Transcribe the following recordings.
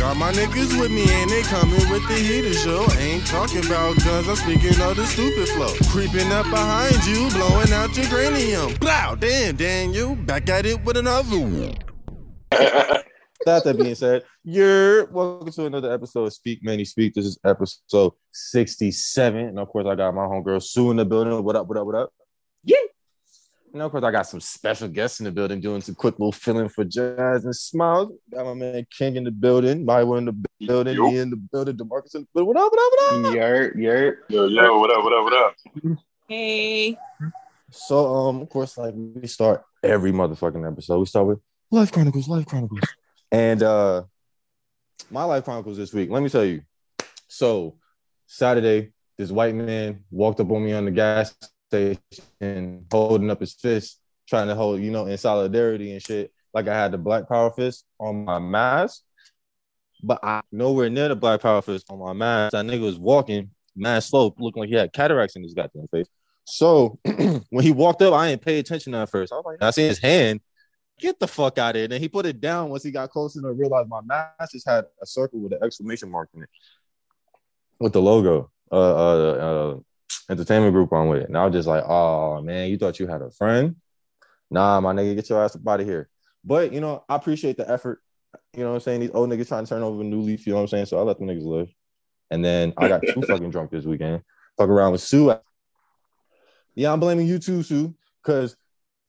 Got my niggas with me and they coming with the heater show. Ain't talking about guns, I'm speaking of the stupid flow. Creeping up behind you, blowing out your cranium. Blow, damn, Daniel, back at it with another one. That that being said, you're welcome to another episode of Speak Many Speak. This is episode 67. And of course, I got my homegirl Sue in the building. What up, what up, what up? Yeah. And of course, I got some special guests in the building doing some quick little filling for Jazz and Smiles. Got my man King in the building, Maya in the building, Yo. me in the building, Demarcus in the building. What up, what up, what up? Yurt, yurt. Yo, yo, what up, what up, what up? Hey. So, um, of course, like we start every motherfucking episode. We start with Life Chronicles, Life Chronicles. And uh my Life Chronicles this week, let me tell you. So Saturday, this white man walked up on me on the gas station, holding up his fist, trying to hold, you know, in solidarity and shit. Like I had the black power fist on my mask, but I nowhere near the black power fist on my mask. That nigga was walking mad slow, looking like he had cataracts in his goddamn face. So when he walked up, I didn't pay attention at first. I was like, I seen his hand. Get the fuck out of here. And he put it down once he got close enough to realize my mask just had a circle with an exclamation mark in it with the logo, uh, uh, uh, entertainment group on with it. And I was just like, oh man, you thought you had a friend? Nah, my nigga, get your ass up out of here. But you know, I appreciate the effort. You know what I'm saying? These old niggas trying to turn over a new leaf, you know what I'm saying? So I let them niggas live. And then I got too fucking drunk this weekend. Fuck around with Sue. Yeah, I'm blaming you too, Sue, because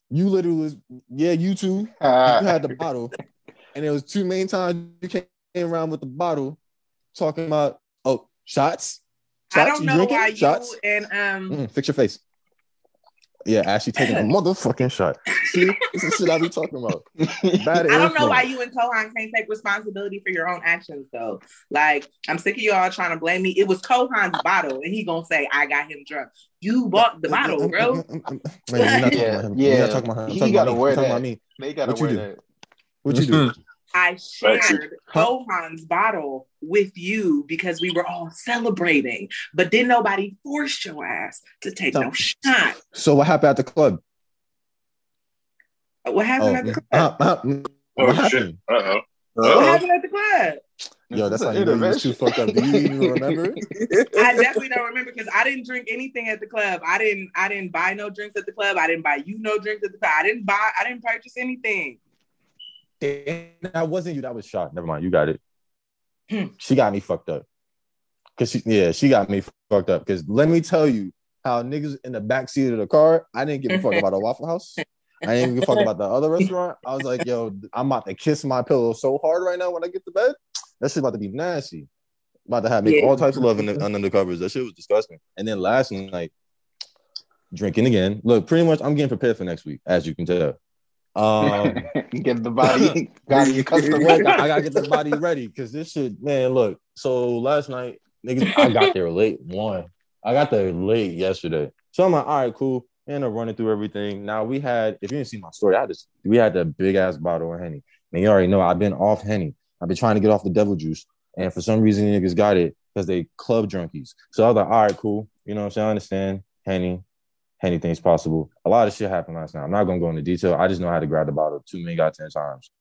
you literally was, yeah, you too. You had the bottle, and it was two main times you came around with the bottle talking about oh shots. I Shots? don't know drinking? why you shots. and um Mm, fix your face. Yeah, Ashley taking a motherfucking shot. See, this is shit I be talking about. Bad I don't know why you and Kohan can't take responsibility for your own actions though. Like I'm sick of y'all trying to blame me. It was Kohan's bottle, and he gonna say I got him drunk. You bought the bottle, mm, mm, mm, bro. Man, you're not talking Yeah, about him. yeah. You're not talking about him. I'm He talking gotta about me. wear I'm that. about me. they gotta What you wear do? that. What you do? Hmm. I shared Kohan's bottle with you because we were all celebrating, but then nobody forced your ass to take no No. shot. So what happened at the club? What happened at the club? uh, uh, Oh, what shit. happened? Uh-oh. what Uh-oh. happened at the club? Yo, that's This how is you an know you too fucked up. Do you even remember? I definitely don't remember because I didn't drink anything at the club. I didn't. I didn't buy no drinks at the club. I didn't buy you no drinks at the club. I didn't buy. I didn't purchase anything. That wasn't you. That was shot. Never mind. You got it. Hmm. she got me fucked up. Cause she, yeah, she got me fucked up. Cause let me tell you how niggas in the back seat of the car. I didn't give a fuck about a Waffle House. I didn't give a fuck about the other restaurant. I was like, yo, I'm about to kiss my pillow so hard right now when I get to bed. That shit about to be nasty. About to have Yeah. all types of love in the, under the covers. That shit was disgusting. And then last night, drinking again. Look, pretty much, I'm getting prepared for next week, as you can tell. Um, Get the body, body accustomed. Look, I gotta get the body ready because this shit, man. Look, so last night, niggas, I got there late. One, I got there late yesterday. So I'm like, all right, cool. And I'm running through everything. Now we had, if you didn't see my story, I just we had the big ass bottle of henny. And you already know I've been off henny. I've been trying to get off the devil juice, and for some reason niggas got it because they club junkies. So I was like, all right, cool. You know what I'm saying? I understand henny. Anything's possible. A lot of shit happened last night. I'm not gonna go into detail. I just know how to grab the bottle two many ten times.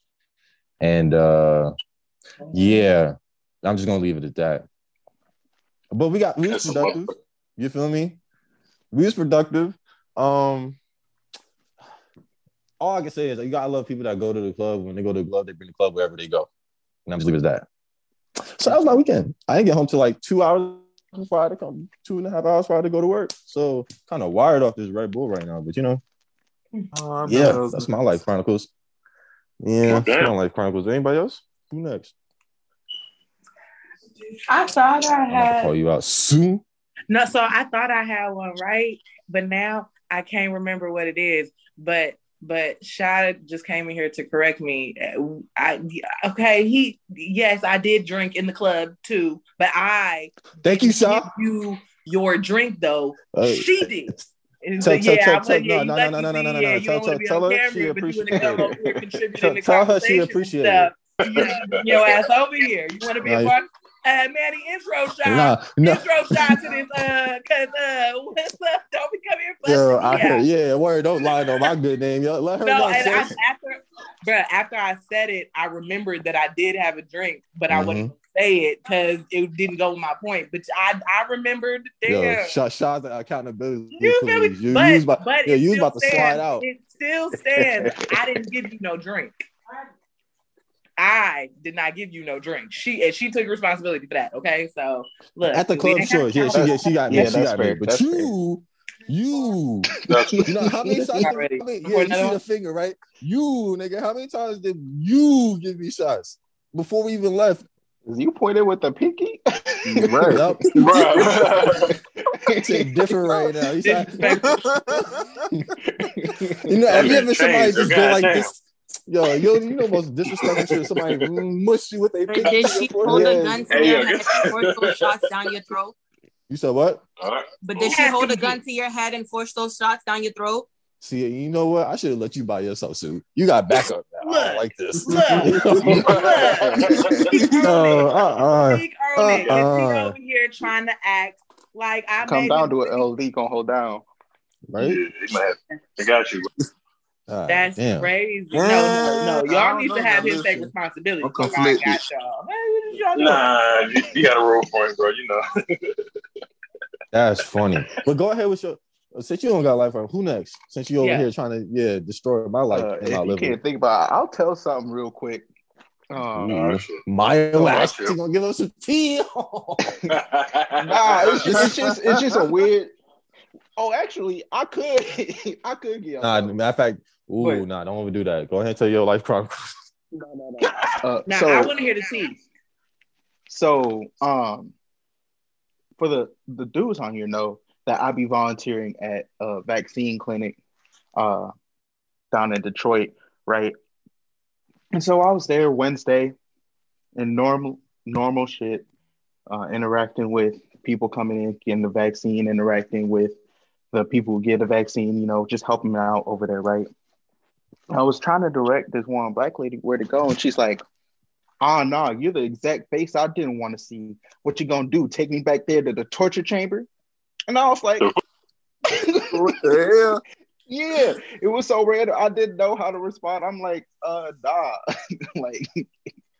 And uh yeah, I'm just gonna leave it at that. But we got we was productive. You feel me? We was productive. Um all I can say is you gotta love people that go to the club. When they go to the club, they bring the club wherever they go. And I'm just leave it at that. So that was my weekend. I didn't get home till like two hours before I had to come, two and a half hours before I had to go to work. So kind of wired off this Red Bull right now. But you know, Oh, yeah, no. that's my life chronicles. Yeah, Well, that's my life chronicles. Anybody else? Who next? I thought I I'm call you out soon. no. So I thought I had one right, but now I can't remember what it is. But but Shad just came in here to correct me. I okay. He yes, I did drink in the club too, but I Thank you, Shaw. you your drink though. Uh, she did. Tell- so, tell- yeah, tell- tell- yeah, no, you no, no, no, no, no, no, no. Tell- don't want to be tell- tell her camera, she but you want to come appreciate it. Tell- tell her she conversation appreciate and stuff. Yeah, your ass over here. You want to be Nah, a you- part? Uh, Manny, intro shot. No. Intro shot to this. Uh, cause uh, what's up? Don't be coming here. Fussing I me heard, yeah, word. Don't lie on my good name. Yo, let her No, know. and I, after bruh, after I said it, I remembered that I did have a drink, but I Mhm. wouldn't say it because it didn't go with my point. But I I remembered. Damn. Yo, shot shots accountability. You feel me? You, but you was about, but yeah, you was about to slide out. It still stands. I didn't give you no drink. I did not give you no drink. She and she took responsibility for that. Okay, so look At the club, ain't sure. Yeah, she, yeah, she got me. Yeah, she that's got me. But That's you, you, you know how many times? Not how many- yeah, you see the finger, right? You, nigga, how many times did you give me shots before we even left? You pointed with the pinky? Right. Yup. Bruh. Shit different right now. You, you know, That have you ever somebody just go goddamn. like this? Yo, yo, you know most disrespectful shit. Somebody mush you with a But pinky. did she your forehead. hold a gun to your head and force those shots down your throat? You said what? Alright. But did she hold a gun to your head and force those shots down your throat? See, you know what? I should have let you by yourself, Sue. You got backup now. I don't like this. Look, look. Speak on No, it. uh-uh. Speak on it. And she Uh-uh. over here trying to act like I Come made down him- to it, LD gonna hold down. Yeah, Right? he might have- I got you. That's damn. crazy. Yeah, no, no, no. Y'all don't need to have now, him take responsibility. I'm Fuck, I got y'all. Hey, y'all? Nah, you, you got a roll point, bro. You know. That's funny. But go ahead with your. Since you don't got life, who next? Since you over Yeah. here trying to yeah destroy my life Uh, and if my you can't think about it, I'll tell something real quick. Um, Ooh. Oh, shit. Maya Lash, shit. she gonna give us some tea. nah, it's, it's just it's just a weird. Oh, actually, I could I could get. nah, matter of fact, ooh, Wait. nah, don't overdo that. Go ahead and tell your life chronicles. no, no, no. Uh, Now so, I want to hear the tea. So, um, for the the dudes on here know that I be volunteering at a vaccine clinic, uh, down in Detroit, right? And so I was there Wednesday, and normal normal shit, uh, interacting with people coming in getting the vaccine, interacting with the people who get the vaccine, you know, just helping them out over there, right? I was trying to direct this one black lady where to go, and she's like, "Ah, no, you're the exact face I didn't want to see. What you gonna do? Take me back there to the torture chamber?" And I was like, what the hell? "Yeah." It was so random. I didn't know how to respond. I'm like, "Uh, nah." like,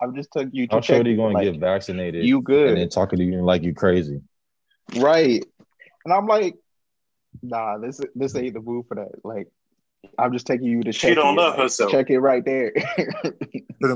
I just took you to I'm sure check they you, gonna like, get vaccinated you and good, then talking to you like you crazy. right? And I'm like, "Nah, this this ain't the move for that." Like. I'm just taking you to She check don't it, love like, herself. Check it right there.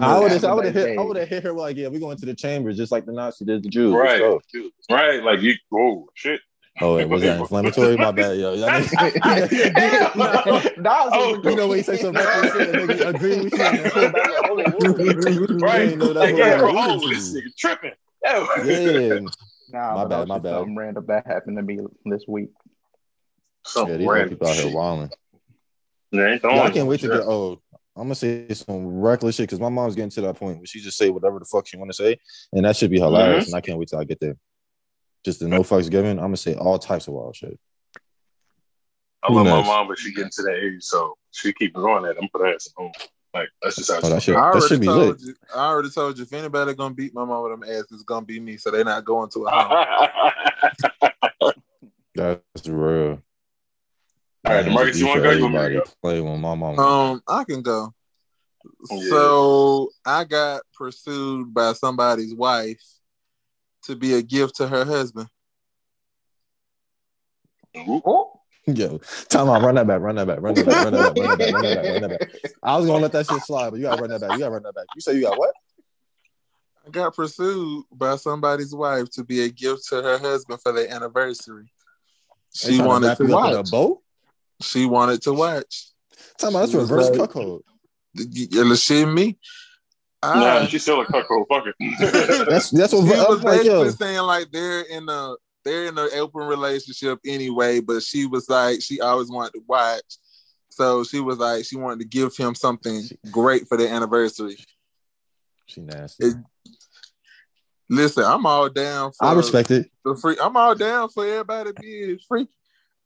I would have, I would have hit, I would have hit her like, yeah, we going to the chambers just like the Nazi did the Jews. Right. Let's. Right. Like you. Whoa, shit. Oh, wait, was that inflammatory? My bad, yo. Y'all niggas- Nah, Oh, you know when you say some reckless shit, nigga agree with you and pull back like, oh. Right. ain't know that's Like, yeah, we bro, were oh, this nigga tripping. Yeah. Yeah, Nah, My bad, that my bad. Something random that happened to me this week. yeah, these random people out here shit. wilding. Yeah, Yeah, I can't one. wait to get. old. I'm gonna say some reckless shit because my mom's getting to that point where she just say whatever the fuck she want to say, and that should be mm-hmm. hilarious. And I can't wait till I get there. Just the no fucks given. I'm gonna say all types of wild shit. I Who love my mom, but she getting to that age, so she keep going at. I'm put her ass at home. Like that's just how Oh, that she shit- I that already should be told lit. you. I already told you. If anybody gonna beat my mom with them ass, it's gonna be me. So they're not going to a home. That's real. All right, Demarcus, you wanna go? You want me to go? play with my mom. Um, I can go. Yeah. So I got pursued by somebody's wife to be a gift to her husband. Yo, time out. Run that back. Run that back. Run that back. Run that back. Run that back. Run that back. Run that back. I was gonna let that shit slide, but you gotta run that back. You gotta run that back. You say you got what? I got pursued by somebody's wife to be a gift to her husband for their anniversary. She tryna wanted wrap to you up in a boat. She wanted to watch. Time out. That's reverse like- cuckold. Yeah, shit, me. Nah, I, she's still a cuckold. Fuck it. That's that's she what I'm was like. basically Yo, saying like they're in a they're in an open relationship anyway, but she was like she always wanted to watch. So she was like she wanted to give him something great for the anniversary. she nasty. It- Listen, I'm all down for I respect it. the free. I'm all down for everybody being free.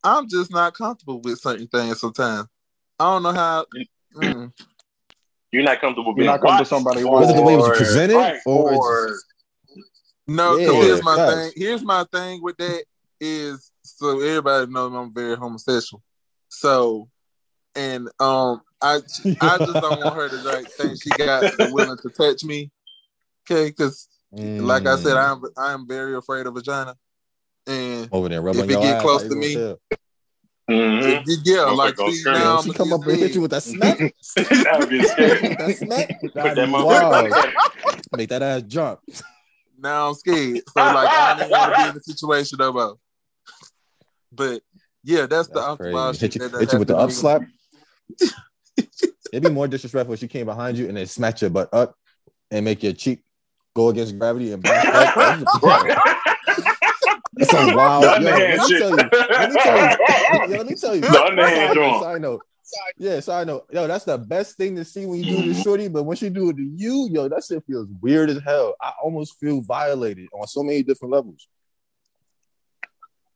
I'm just not comfortable with certain things sometimes. I don't know how. Mm. You're not comfortable You're being not comfortable watched, somebody or- Was it the way it was presented, right, or it's or just- No, 'cause Yeah, here's my facts. thing. Here's my thing with that is so everybody knows I'm very homosexual. So, and um, I I just don't want her to like think she got the willing to touch me. Okay, because like I said, Mm. I'm I am very afraid of vagina. And over there if rubbing it your get ass, close to me, gonna tell? Mhm. yeah, Motherfucker like see, scream. now she I'ma come up and hit you with that smack. that would be scary. that smack. Put That'd that wild. Make that ass jump. Now I'm scared. So like I didn't want to be in the situation no more. But yeah, that's, the That's entourage crazy. Hit you, that hit you with the up slap. It'd be more disrespectful if she came behind you and then smack your butt up and make your cheek go against gravity and bounce back. That's a wild. The Yo, let underhand me shit. tell you. Let me tell you. Yo, let me tell you. The underhand Side note, joint. Side note. Yeah, side note. Yo, that's the best thing to see when you do it to mm. shorty, but once you do it to you, yo, that shit feels weird as hell. I almost feel violated on so many different levels.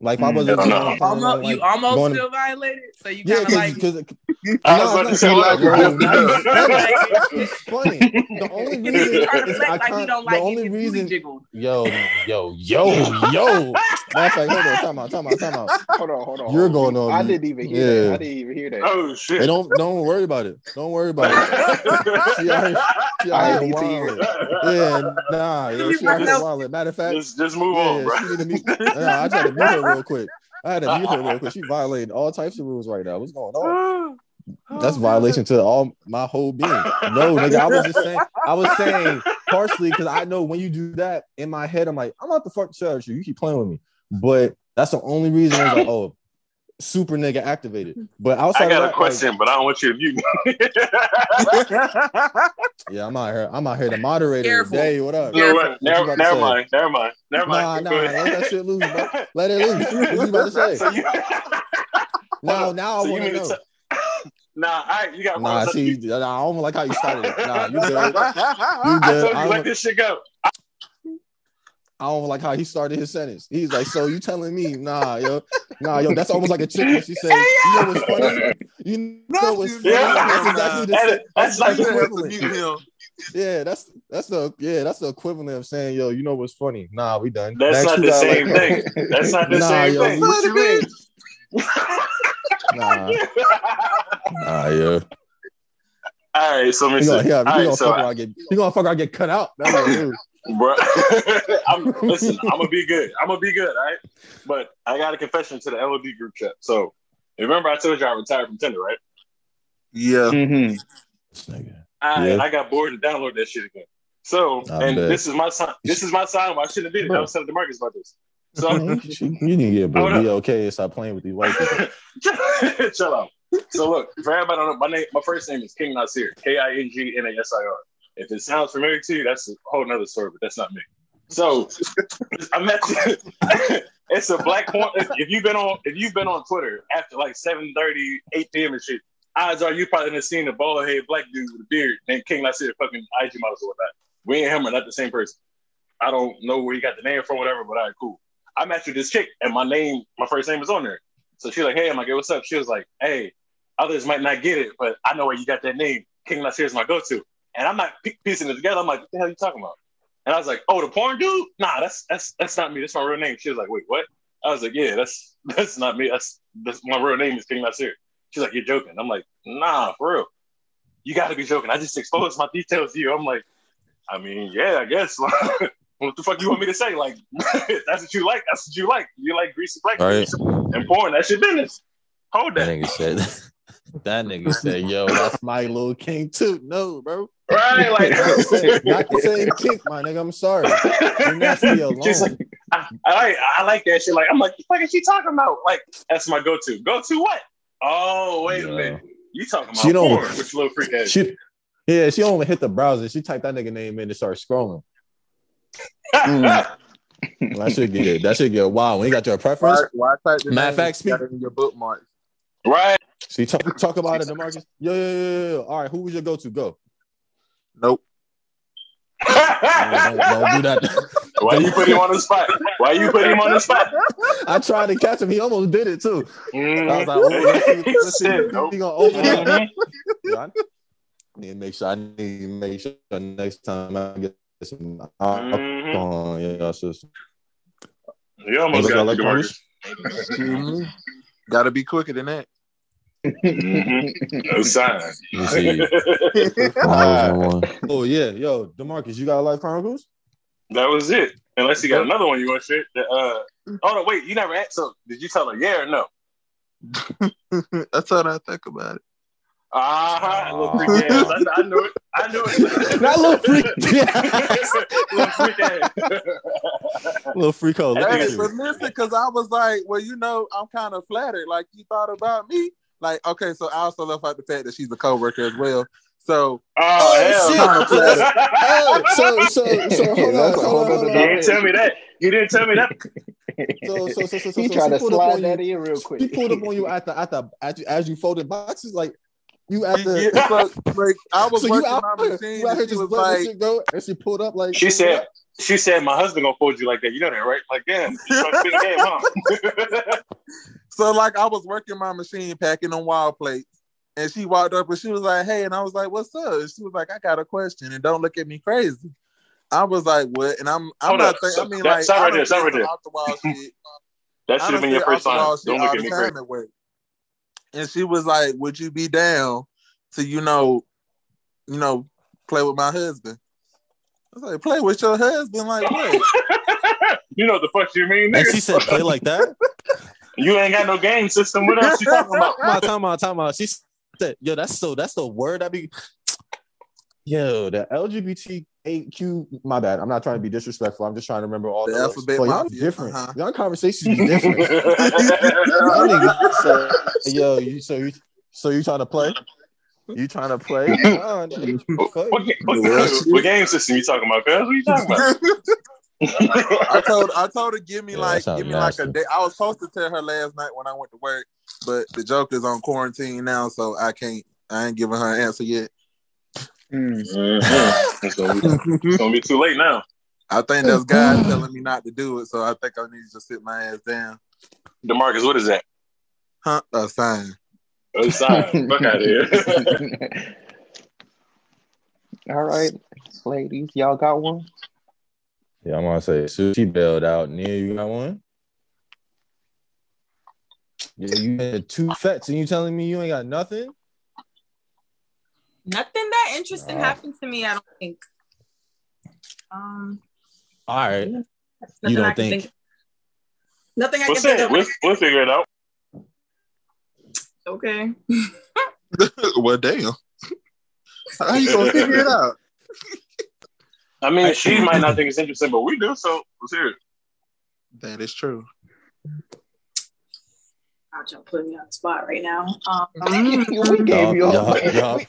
Like I Mm, wasn't I don't know. doing, Almost, like, you almost going- feel violated, so you yeah, kind of like. because I was about to say, No, like, no, no, no, no. it's funny. The only reason It's is I like you can't. don't The like it, only reason, yo, yo, yo, yo. Matter of fact, hold on, time out, time out, time out. Hold on, hold on. You're hold going on I didn't even hear that. I didn't even hear that. Oh shit. Hey, don't don't worry about it. Don't worry about it. She out here, she I out here to hear wilding. Yeah, nah, yo, she out here wilding. Matter of fact, just just move on, bro. she need to mute. Nah, I tried to mute her real quick. I had to mute her real quick. She violating all types of rules right now. What's going on? That's violation to all my whole being. No, nigga, I was just saying. I was saying partially because I know when you do that in my head, I'm like, I'm not the fuck out you. You keep playing with me, but that's the only reason. I was like, oh, super nigga activated. Mm-hmm. But outside I got of a that, question, but I don't want you to mute me. yeah, I'm out here. I'm out here. The moderator. Careful. Hey, what up? You know What what? Never, about to never mind. Never mind. Never Nah, mind. nah, Go let ahead. that shit loose, bro. Let it loose. What you about to say? So you, Now, now so I want to know. to t- Nah, all right, you got Nah, one. see, nah, I don't like how you started it. Nah, you good. You I good. told I you let don't, this shit go. I don't like how he started his sentence. He's like, so you telling me, nah, yo, nah, yo, that's almost like a chick when she say, you know what's funny? You know what's funny? Yeah. That's exactly the That- same. that's That's like the You have to equivalent. mute him. Yeah, that's that's the yeah, that's the equivalent of saying, yo, you know what's funny? Nah, we done. That's Next, not the same like- thing. That's not the Nah, same yo, thing. you- What you mean? Nah, nah, yeah. all right, so let me He gonna, yeah, all he gonna so fuck around get he gonna fuck around get cut out. That's what it is. Bro. I'm, listen, I'm gonna be good. I'm gonna be good, all right? But I got a confession to the LOD group chat. So remember, I told you I retired from Tinder, right? Yeah. Mhm. This nigga. I, Yeah. I got bored and downloaded that shit again. So, I and bet. this is my sign. This is my sign. Why I shouldn't have did it. Bro. I was telling Demarcus about this. So, you, you need to get bro. Hold. Be okay stop playing with these white people. Chill out. So look, for everybody don't know, my name, my first name is King Nasir, K I N G N A S I R. If it sounds familiar to you, that's a whole nother story, but that's not me. So I met it's a black porn. If you've been on, if you've been on Twitter after like 7 30, 8 p.m. and shit, odds are you probably have seen a bald head black dude with a beard named King Nasir, fucking IG models or whatnot. We and him are not the same person. I don't know where he got the name from, whatever, but right, cool. I matched with this chick, and my name, my first name is on there. So she's like, hey, I'm like, hey, what's up? She was like, hey, others might not get it, but I know where you got that name. King Nasir is my go-to. And I'm not piecing it together. I'm like, what the hell are you talking about? And I was like, oh, the porn dude? Nah, that's that's that's not me. That's my real name. She was like, wait, what? I was like, yeah, that's that's not me. That's that's my real name is King Nasir. She's like, you're joking. I'm like, nah, for real. You got to be joking. I just exposed my details to you. I'm like, I mean, yeah, I guess. what the fuck you want me to say? Like, that's what you like. That's what you like. You like greasy black Right. and porn. That's your business. Hold That that. nigga said that nigga said, yo, that's my little king too. No, bro. Right? Not the Like, not the same kink, my nigga. I'm sorry. Leave Nasty alone. She's like, I, I like I like that shit. Like, I'm like, what the fuck is she talking about? Like, that's my go-to. Go-to what? Oh, wait a minute. You talking about She don't- porn, which little freak ass. she yeah, she don't even hit the browser. She typed that nigga name in and started scrolling. Hmm. That should get that should get wild. When you got your preference, Why, why type the Matter of fact, speak- in your bookmark? Right? see talk, talk about it, Demarcus. Yo, yo, yo, yo, yo. All right, who was your go-to? Go. Nope. Yeah, don't, don't do that. Why you put him on the spot? Why you put him on the spot? I tried to catch him. He almost did it too. I was like, oh, let's see, let's see Shit, nope. he gonna open up. Yeah, I need to make sure. I need to make sure next time I get some alcohol. Mhm. Yeah, sis. You almost got got like Demarcus. Got to be quicker than that. Mhm. No sign. Let me see. Miles on one. Oh yeah, yo, Demarcus, you got a Life Chronicles? that was it. Unless you got another one you want to share. Uh, oh no, wait, you never asked. So did you tell her yeah or no? That's what I think about it. Ah, uh little freak ass. I, I knew it. I knew it. Not little freak. little freak ass. little freak hole. Hey, but listen, because I was like, well, you know, I'm kind of flattered. Like you thought about me. Like, okay, so I also left out the fact that she's a coworker as well. So Oh, uh, hell. shit. no. Oh, so so so hold on, That's a whole hold on, hold other You didn't tell me that. You didn't tell me that. So so so so so, he so tried she to slide that you. in real She quick. pulled up on you at the at the as you, as you folded boxes like you at Yeah, the. so, like I was So you working out my here, machine, you out here and she just was letting like, shit go, and she pulled up like She said, she said, my husband gonna fold you like that. You know that, right? Like, damn, you trying to spin the game, huh? So like I was working my machine packing on wall plates, and she walked up and she was like, "Hey," and I was like, "What's up?" And she was like, "I got a question, and don't look at me crazy." I was like, "What?" And I'm I'm Hold not up. thinking. I mean, That- like, stop right there, stop right there. Off the wall shit. that should have done been your first time. Don't look at me crazy. And she was like, "Would you be down to you know, you know, play with my husband?" I was like, "Play with your husband? Like what?" you know what the fuck you mean, and she said play like that. you ain't got no game system. What else you talking about? Time out, time out, time out. She said, "Yo, that's so that's the word I be." Yo, the LGBTQ. My bad. I'm not trying to be disrespectful. I'm just trying to remember all The the. alphabet Well, y'all different. uh-huh. Y'all conversations be different. Y'all niggas say, Yo, you so you so you trying to play? You trying to play? Nah, nigga, fuck. what, what, what game system you talking about, cuz? What are you talking about? I told I told her give me Yeah, like give me like a nasty. day. I was supposed to tell her last night when I went to work, but the joke is on quarantine now, so I can't. I ain't giving her an answer yet. Mm. Mhm. It's, gonna be, it's gonna be too late now. I think that's God telling me not to do it, so I think I need to just sit my ass down. Demarcus, what is that? Huh? A sign. Oh, sign. Fuck out of here. All right, ladies, y'all got one? Yeah, I'm gonna say so she bailed out. Nia, you got one? Yeah, you had two fets and you telling me you ain't got nothing? Nothing that interesting Nah. happened to me. I don't think. Um, All right. You don't I can think? Nothing I We'll can see. think of. We'll, we'll figure it out. Okay. well, damn. How you gonna figure it out? I mean, I- she might not think it's interesting, but we do. So let's hear it. That is true. Ouch, y'all putting me on the spot right now. Um, we gave you Yup, all. yup,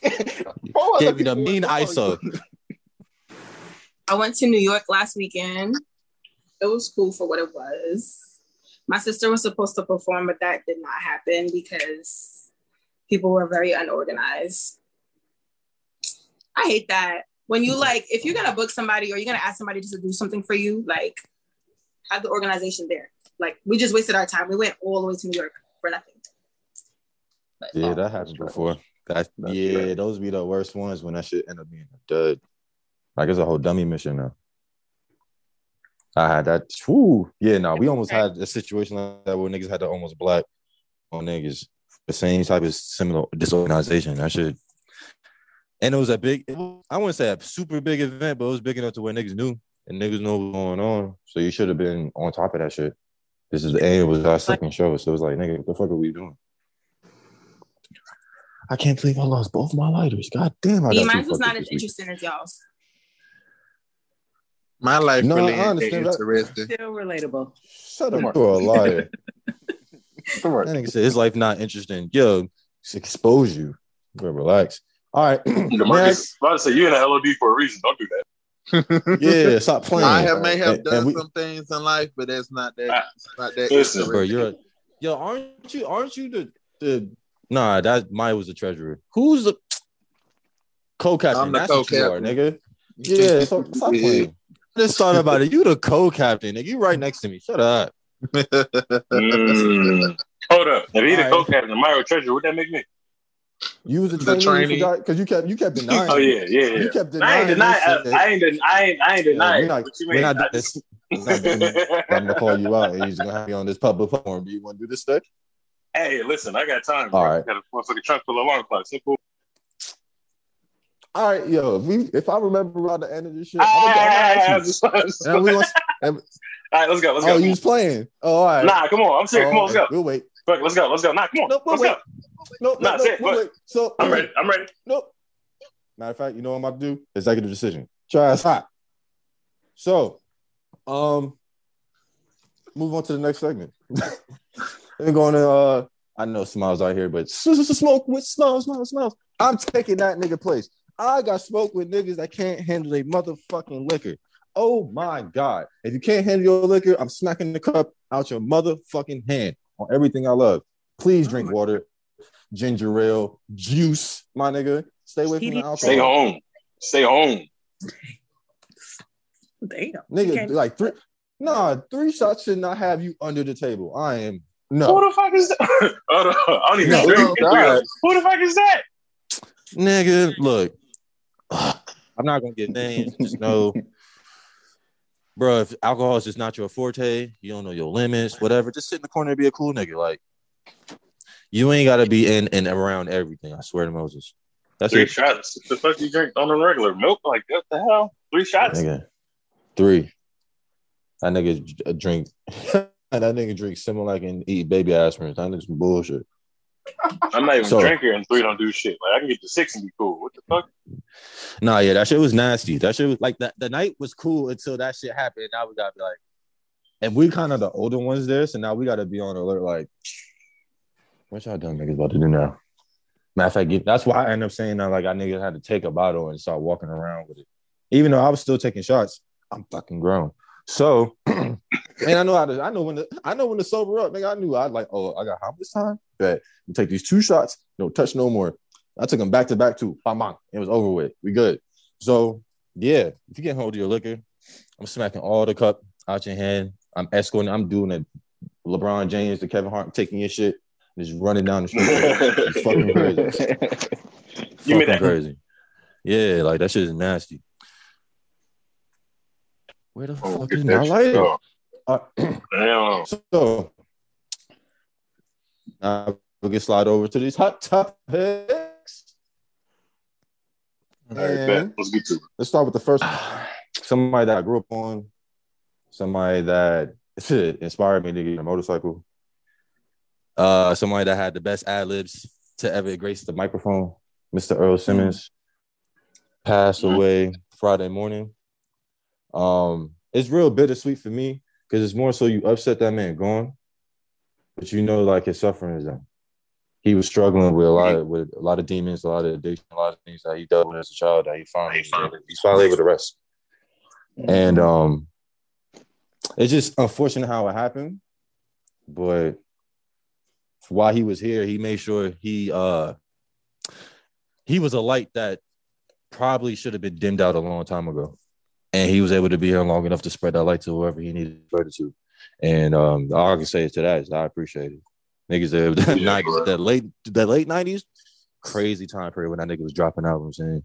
Four Gave you the mean. ISO. I went to New York last weekend. It was cool for what it was. My sister was supposed to perform, but that did not happen because people were very unorganized. I hate that. When you like, if you're gonna book somebody or you're gonna ask somebody just to do something for you, like have the organization there. Like we just wasted our time. We went all the way to New York for nothing. But Yeah, oh, that happened before. That That's yeah, right. those be the worst ones when that shit end up being a dud. Like it's a whole dummy mission now. I had that. Whew. Yeah, no, we almost had a situation like that where niggas had to almost black on niggas. The same type of similar disorganization. That shit. And it was a big, was, I wouldn't say a super big event, but it was big enough to where niggas knew and niggas know what was going on. So you should have been on top of that shit. This is the and it was our second show. So it was like, nigga, what the fuck are we doing? I can't believe I lost both my lighters. God damn, I Me, got two mine was fuckers not this as week. interesting as y'all's. My life No, really I ain't that that. interesting. Still relatable. Shut up, you're a liar. Come on. That nigga said his life not interesting. Yo, just expose you. Bro, relax. All right, Demarcus. I was about to say you're in the LOD for a reason. Don't do that. Yeah, stop playing. I have may have And- done and we- some things in life, but that's not that. Ah, It's not that. listen, bro, you're a, yo, aren't you? Aren't you the the? Nah, that Maya was the treasurer. Who's the co-captain? I'm the That's what you are, nigga. Yeah, so stop playing. Just thought about it. You the co-captain, nigga. You right next to me. Shut up. Mm. Hold up. If he the All right. co-captain of Myro Treasure, what that make me? You was a The trainee, trainee. you because you kept you kept denying. Oh yeah, yeah, yeah. You kept I ain't denying. deny. I, ain't. I ain't. I ain't Yeah, denying. not, we're not, I this, just- we're not doing this. I'm gonna call you out, he's gonna have you on this public forum. Do you want to do this thing? Hey, listen, I got time. Bro. All I right. got a motherfucking trunk full of alarm clocks. Cool. All right, yo, if, we, if I remember around the end of this shit, I'm Ah, gonna, ask you. And we gonna- and- All right, let's go. Let's oh, go. you was playing. Oh, all right. Nah, come on. I'm serious. Come on, let's go. We'll wait. Fuck, let's go. Let's go. Nah, come on. No, let's wait. go. No, no, Nah, no, it, wait. So I'm ready. I'm ready. No. Matter of fact, you know what I'm about to do? Executive decision. Try us hot. So, um, move on to the next segment. We're going to uh I know smiles out here, but smoke with smiles, smiles, smiles. I'm taking that nigga place. I got smoke with niggas that can't handle a motherfucking liquor. Oh my god. If you can't handle your liquor, I'm smacking the cup out your motherfucking hand on everything I love. Please drink water, ginger ale, juice, my nigga. Stay away from the alcohol. Stay home. Stay home. Damn. Nigga, can't- like three nah, three shots should not have you under the table. I am no. Who no the fuck is that? I don't even No, drink. no, Who the fuck is that? nigga. Look, I'm not gonna get names. Just know, bro. If alcohol is just not your forte, you don't know your limits, whatever. Just sit in the corner and be a cool nigga. Like you ain't gotta be in and around everything. I swear to Moses. That's Three it, shots. The fuck you drink on a regular milk? Like what the hell? Three shots? nigga. Three. That nigga uh, drink. that nigga drink Similac and eat baby aspirin. That nigga's some bullshit. I'm not even So- a drinker, and three don't do shit. Like I can get to six and be cool. What the fuck? Nah, yeah, that shit was nasty. That shit was like that. The night was cool until that shit happened. Now we gotta be like, and we kind of the older ones there, so now we gotta be on alert. Like, what y'all dumb niggas about to do now? Matter of fact, that's why I end up saying that. Like, I niggas had to take a bottle and start walking around with it, even though I was still taking shots. I'm fucking grown. So, and I know how to. I know when to. I know when to sober up. Nigga, I knew I'd like. Oh, I got how much time? Bet. You take these two shots. No touch no more. I took them back to back too. Bang. It was over with. We good. So yeah, if you can't hold your liquor, I'm smacking all the cup out your hand. I'm escorting. I'm doing a LeBron James to Kevin Hart, taking your shit, and just running down the street. Fucking crazy. You Fucking that- crazy. Yeah, like that shit is nasty. Where the Oh, fuck is my lighter? Uh, Damn. so now we can slide over to these hot topics. All right, bet. Let's get to it. Let's start with the first. Somebody that I grew up on, somebody that inspired me to get a motorcycle. Uh, somebody that had the best ad libs to ever grace the microphone, Mr. Earl Simmons, passed Mhm. away Friday morning. Um, it's real bittersweet for me because it's more so you upset that man gone, but you know, like his suffering is done. He was struggling with a lot of with a lot of demons, a lot of addiction, a lot of things that he dealt with as a child that he finally he's finally able to rest. And um it's just unfortunate how it happened, but while he was here, he made sure he uh he was a light that probably should have been dimmed out a long time ago. And he was able to be here long enough to spread that light to whoever he needed to spread it to. And um all I can say to that is I appreciate it. Niggas that, that, Yeah, 90s, bro. that late that late 90s, crazy time period when that nigga was dropping albums and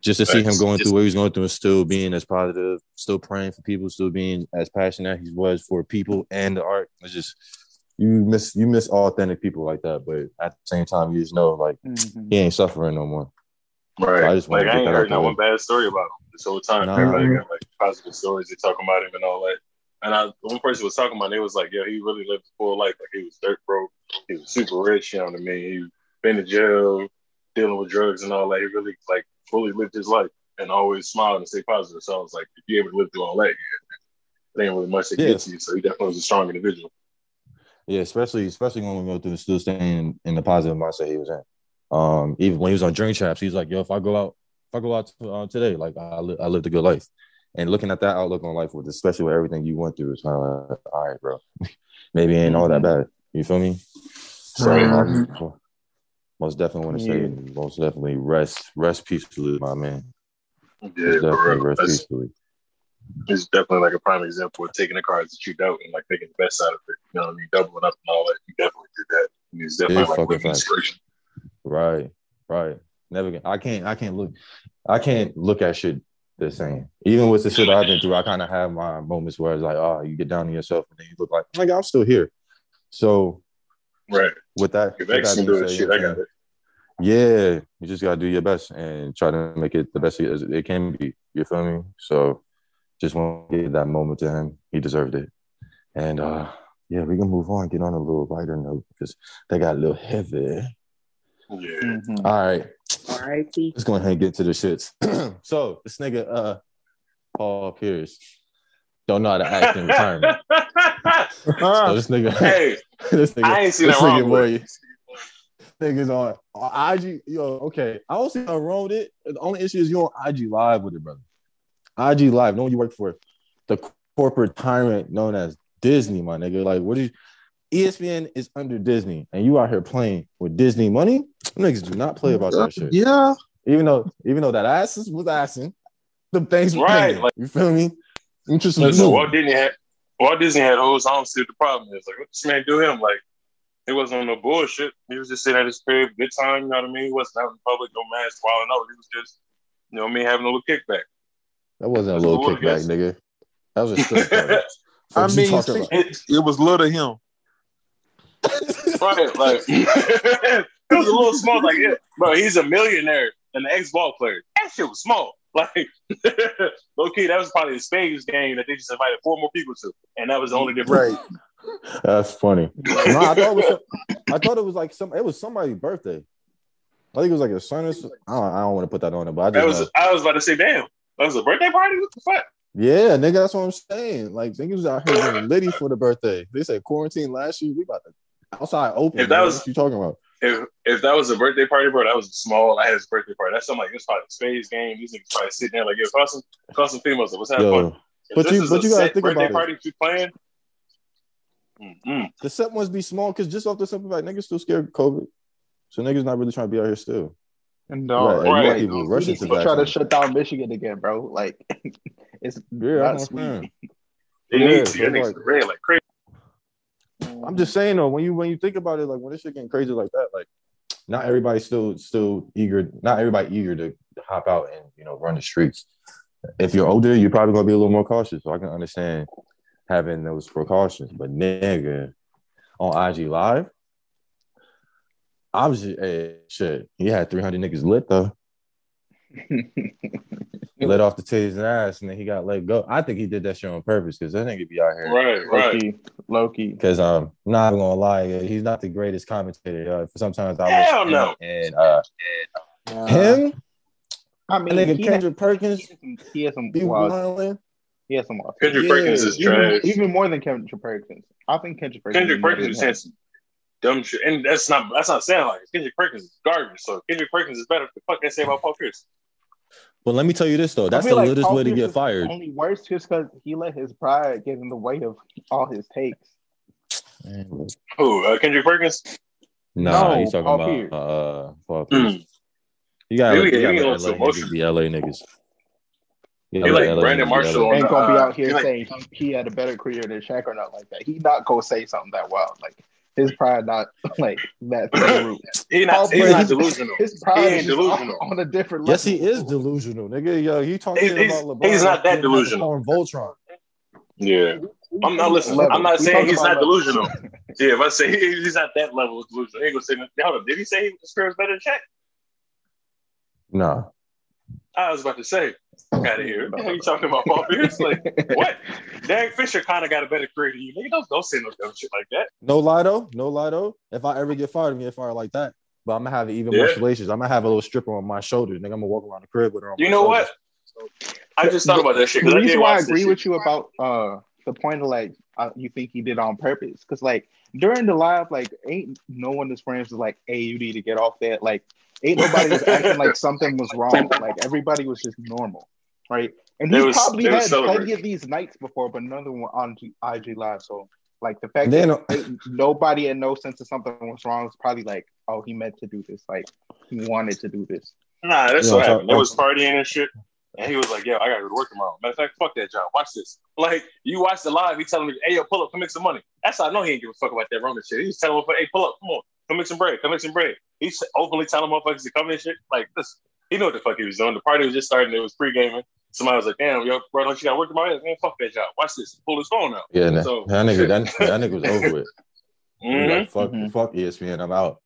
just to see him going through what he was going through and still being as positive, still praying for people, still being as passionate as he was for people and the art. It's just you miss you miss authentic people like that, but at the same time you just know like Mhm. he ain't suffering no more. Right. I just wanted like to I ain't that heard no one bad story about him this whole time. Nah. Everybody got like positive stories. They talking about him and all that. And I, one person was talking about, it, they was like, "Yo, he really lived a full life. Like he was dirt broke. He was super rich. You know what I mean? He been to jail, dealing with drugs and all that. He really like fully lived his life and always smiled and stay positive. So I was like, if you able to live through all that, yeah, it ain't really much to Yeah. get to you. So he definitely was a strong individual. Yeah, especially especially when we go through the still staying in the positive mindset he was in. Um, even when he was on drink traps, he was like, "Yo, if I go out, if I go out uh, today, like I, li- I lived a good life." And looking at that outlook on life, with especially with everything you went through, it's kind of like, all right, bro, maybe it ain't all that bad. You feel me? So um, most definitely want to say, most definitely rest, rest peacefully, my man. Yeah, definitely rest That's, peacefully. it's definitely like a prime example of taking the cards that you dealt and like making the best out of it. You know what I mean? Doubling up and all that. You definitely did that. And he's definitely Big like fucking living facts. Right, right. Never. Get, I can't. I can't look. I can't look at shit the same. Even with the shit I've been through, I kind of have my moments where it's like, oh, you get down to yourself and then you look like, like I'm still here. So Right. with that, with that can being do it, said, shit, I got it. Yeah, you just gotta do your best and try to make it the best as it can be. You feel me? So just want to give that moment to him. He deserved it. And uh yeah, we can move on, get on a little lighter note because they got a little heavy. Yeah. Mhm. All right, R.I.P. let's go ahead and get to the shits. so this nigga uh Paul Pierce don't know how to act in retirement. So this nigga hey, this nigga I ain't seen this that wrong nigga boy niggas on, on IG. Yo, okay. I don't see nothing wrong with it. The only issue is you on IG Live with it, brother. IG Live, knowing you work for the corporate tyrant known as Disney, my nigga. Like, what is E ESPN is under Disney, and you out here playing with Disney money. Them Niggas do not play about that shit. Yeah. Even though, even though that ass was assing, the things were Right, like- you feel me? Interesting. was Listen. Walt Disney had Walt Disney had hoes. I don't see what the problem is. Like, what this man do him? Like, it wasn't on no bullshit. He was just sitting at his crib, good time. You know what I mean? He wasn't out in public, no mask, wilding out. He was just, you know, what I mean, having a little kickback. That wasn't a little kickback, nigga. That was a strip club. I mean, see, it, it was little to him. Right, like he was a little small. Like, yeah, bro, he's a millionaire and an ex-ball player. That shit was small. Like, low key, that was probably the Spades game that they just invited four more people to, and that was the only difference. Right. That's funny. No, I thought it was. Some, I thought it was like some. It was somebody's birthday. I think it was like a son or. some- I don't, I don't want to put that on it, but I just was. know. I was about to say, damn, that was a birthday party. What the fuck? Yeah, nigga, that's what I'm saying. Like niggas was out here getting litty for the birthday. They said quarantine last year. We about to outside open. If that nigga. was- what you talking about? If if that was a birthday party, bro, that was small. I had his birthday party. That's something like it's probably a Spades game. These niggas probably sitting there like, yo, call some, call some females. Let's have fun. Yo, If but you- but you gotta think birthday about it. party you playing. Mm-mm. the set must be small because just off the simple fact, niggas still scared of COVID. So niggas not really trying to be out here still. And Right, dog, and you got right. people rushing to try to shut down Michigan again, bro. Like it's Yeah, not I'm sweet. saying. They Yeah, need to. so That niggas like- red like crazy. I'm just saying though, when you when you think about it, like when this shit getting crazy like that, like not everybody's still still eager, not everybody eager to hop out and you know run the streets. If you're older, you're probably gonna be a little more cautious. So I can understand having those precautions. But nigga, on IG Live, obviously, hey, eh, shit, he had 300 niggas lit though. Let off the taser's ass, and then he got let go. I think he did that shit on purpose because that nigga be out here. Right, right. Loki, Loki. Because um, not even gonna lie, he's not the greatest commentator. Uh, sometimes I Hell wish no. And uh, Uh, him, I mean, nigga Kendrick Perkins, has some, he has some be wild. wilding. He has some wild. Kendrick Yeah, Perkins is Even, trash. even more than Kendrick Perkins. I think Kendrick Perkins. Kendrick is better Perkins is than some dumb shit, and that's not that's not saying like it. Kendrick Perkins is garbage. So Kendrick Perkins is better. What the fuck they say about Paul Pierce? But let me tell you this though, that's the like littest Paul way to Pierce get fired. Only worse just because he let his pride get in the way of all his takes. Who? Uh, Kendrick Perkins? Nah, No, he's talking Paul about Pierce. uh, Paul Hmm. Pierce. You gotta, Maybe- you gotta maybe let LA niggas be LA niggas. You He gotta let like LA Brandon niggas Marshall ain't gonna be uh, out here he saying he, he had a better career than Shaq or not like that. He not gonna say something that wild. Like his pride not like that through. He not, he's not delusional. His He pride ain't is delusional. on, on a different level. Yes, he is delusional, nigga. Yo, he talking He's- about LeBron. he's not that like he didn't have to delusional. call him Voltron. Yeah. I'm not listening. Level. I'm not We saying he's not level. delusional. Yeah, if I say he- he's not that level of delusional, he ain't gonna say nothing. Hold up, did he say his career was better than Shaq? Nah. I was about to say, out of here. What the hell you talking about, Paul Pierce? Like, what? Derek Fisher kind of got a better career than you. Nigga, don't, don't say no dumb shit like that. No lie though, no lie though. If I ever get fired, I'm gonna get fired like that. But I'm gonna have even more Yeah. salacious. I'm gonna have a little stripper on my shoulder. Nigga, I'm gonna walk around the crib with her on You my know shoulders. what? I just thought about that shit The because I reason why I agree with shit. you about uh the point of like uh, you think he did on purpose because like during the live like ain't no one is friends was like hey you need to get off that like ain't nobody was acting like something was wrong like everybody was just normal right and They he's was- probably had plenty of these nights before but none of them were on G- IG live so like the fact Then- that nobody had no sense of something was wrong was probably like oh he meant to do this like he wanted to do this Nah, that's Yeah, what happened. It was partying and shit. And he was like, yo, I gotta go to work tomorrow. Matter of fact, fuck that job. Watch this. Like, you watch the live, he telling me, hey, yo, pull up, come make some money. That's how I know he ain't give a fuck about that Roman shit. He was telling him, hey, pull up, come on, come make some bread, come make some bread. He's openly telling motherfuckers to come and shit. Like, this, he knew what the fuck he was doing. The party was just starting, it was pre-gaming. Somebody was like, damn, yo, bro, don't you gotta work tomorrow? Man, fuck that job. Watch this. Pull his phone out. Yeah, nah, So- that nigga, that, that nigga was over with. He was Mhm. like, fuck, Mhm. fuck ESPN, I'm out.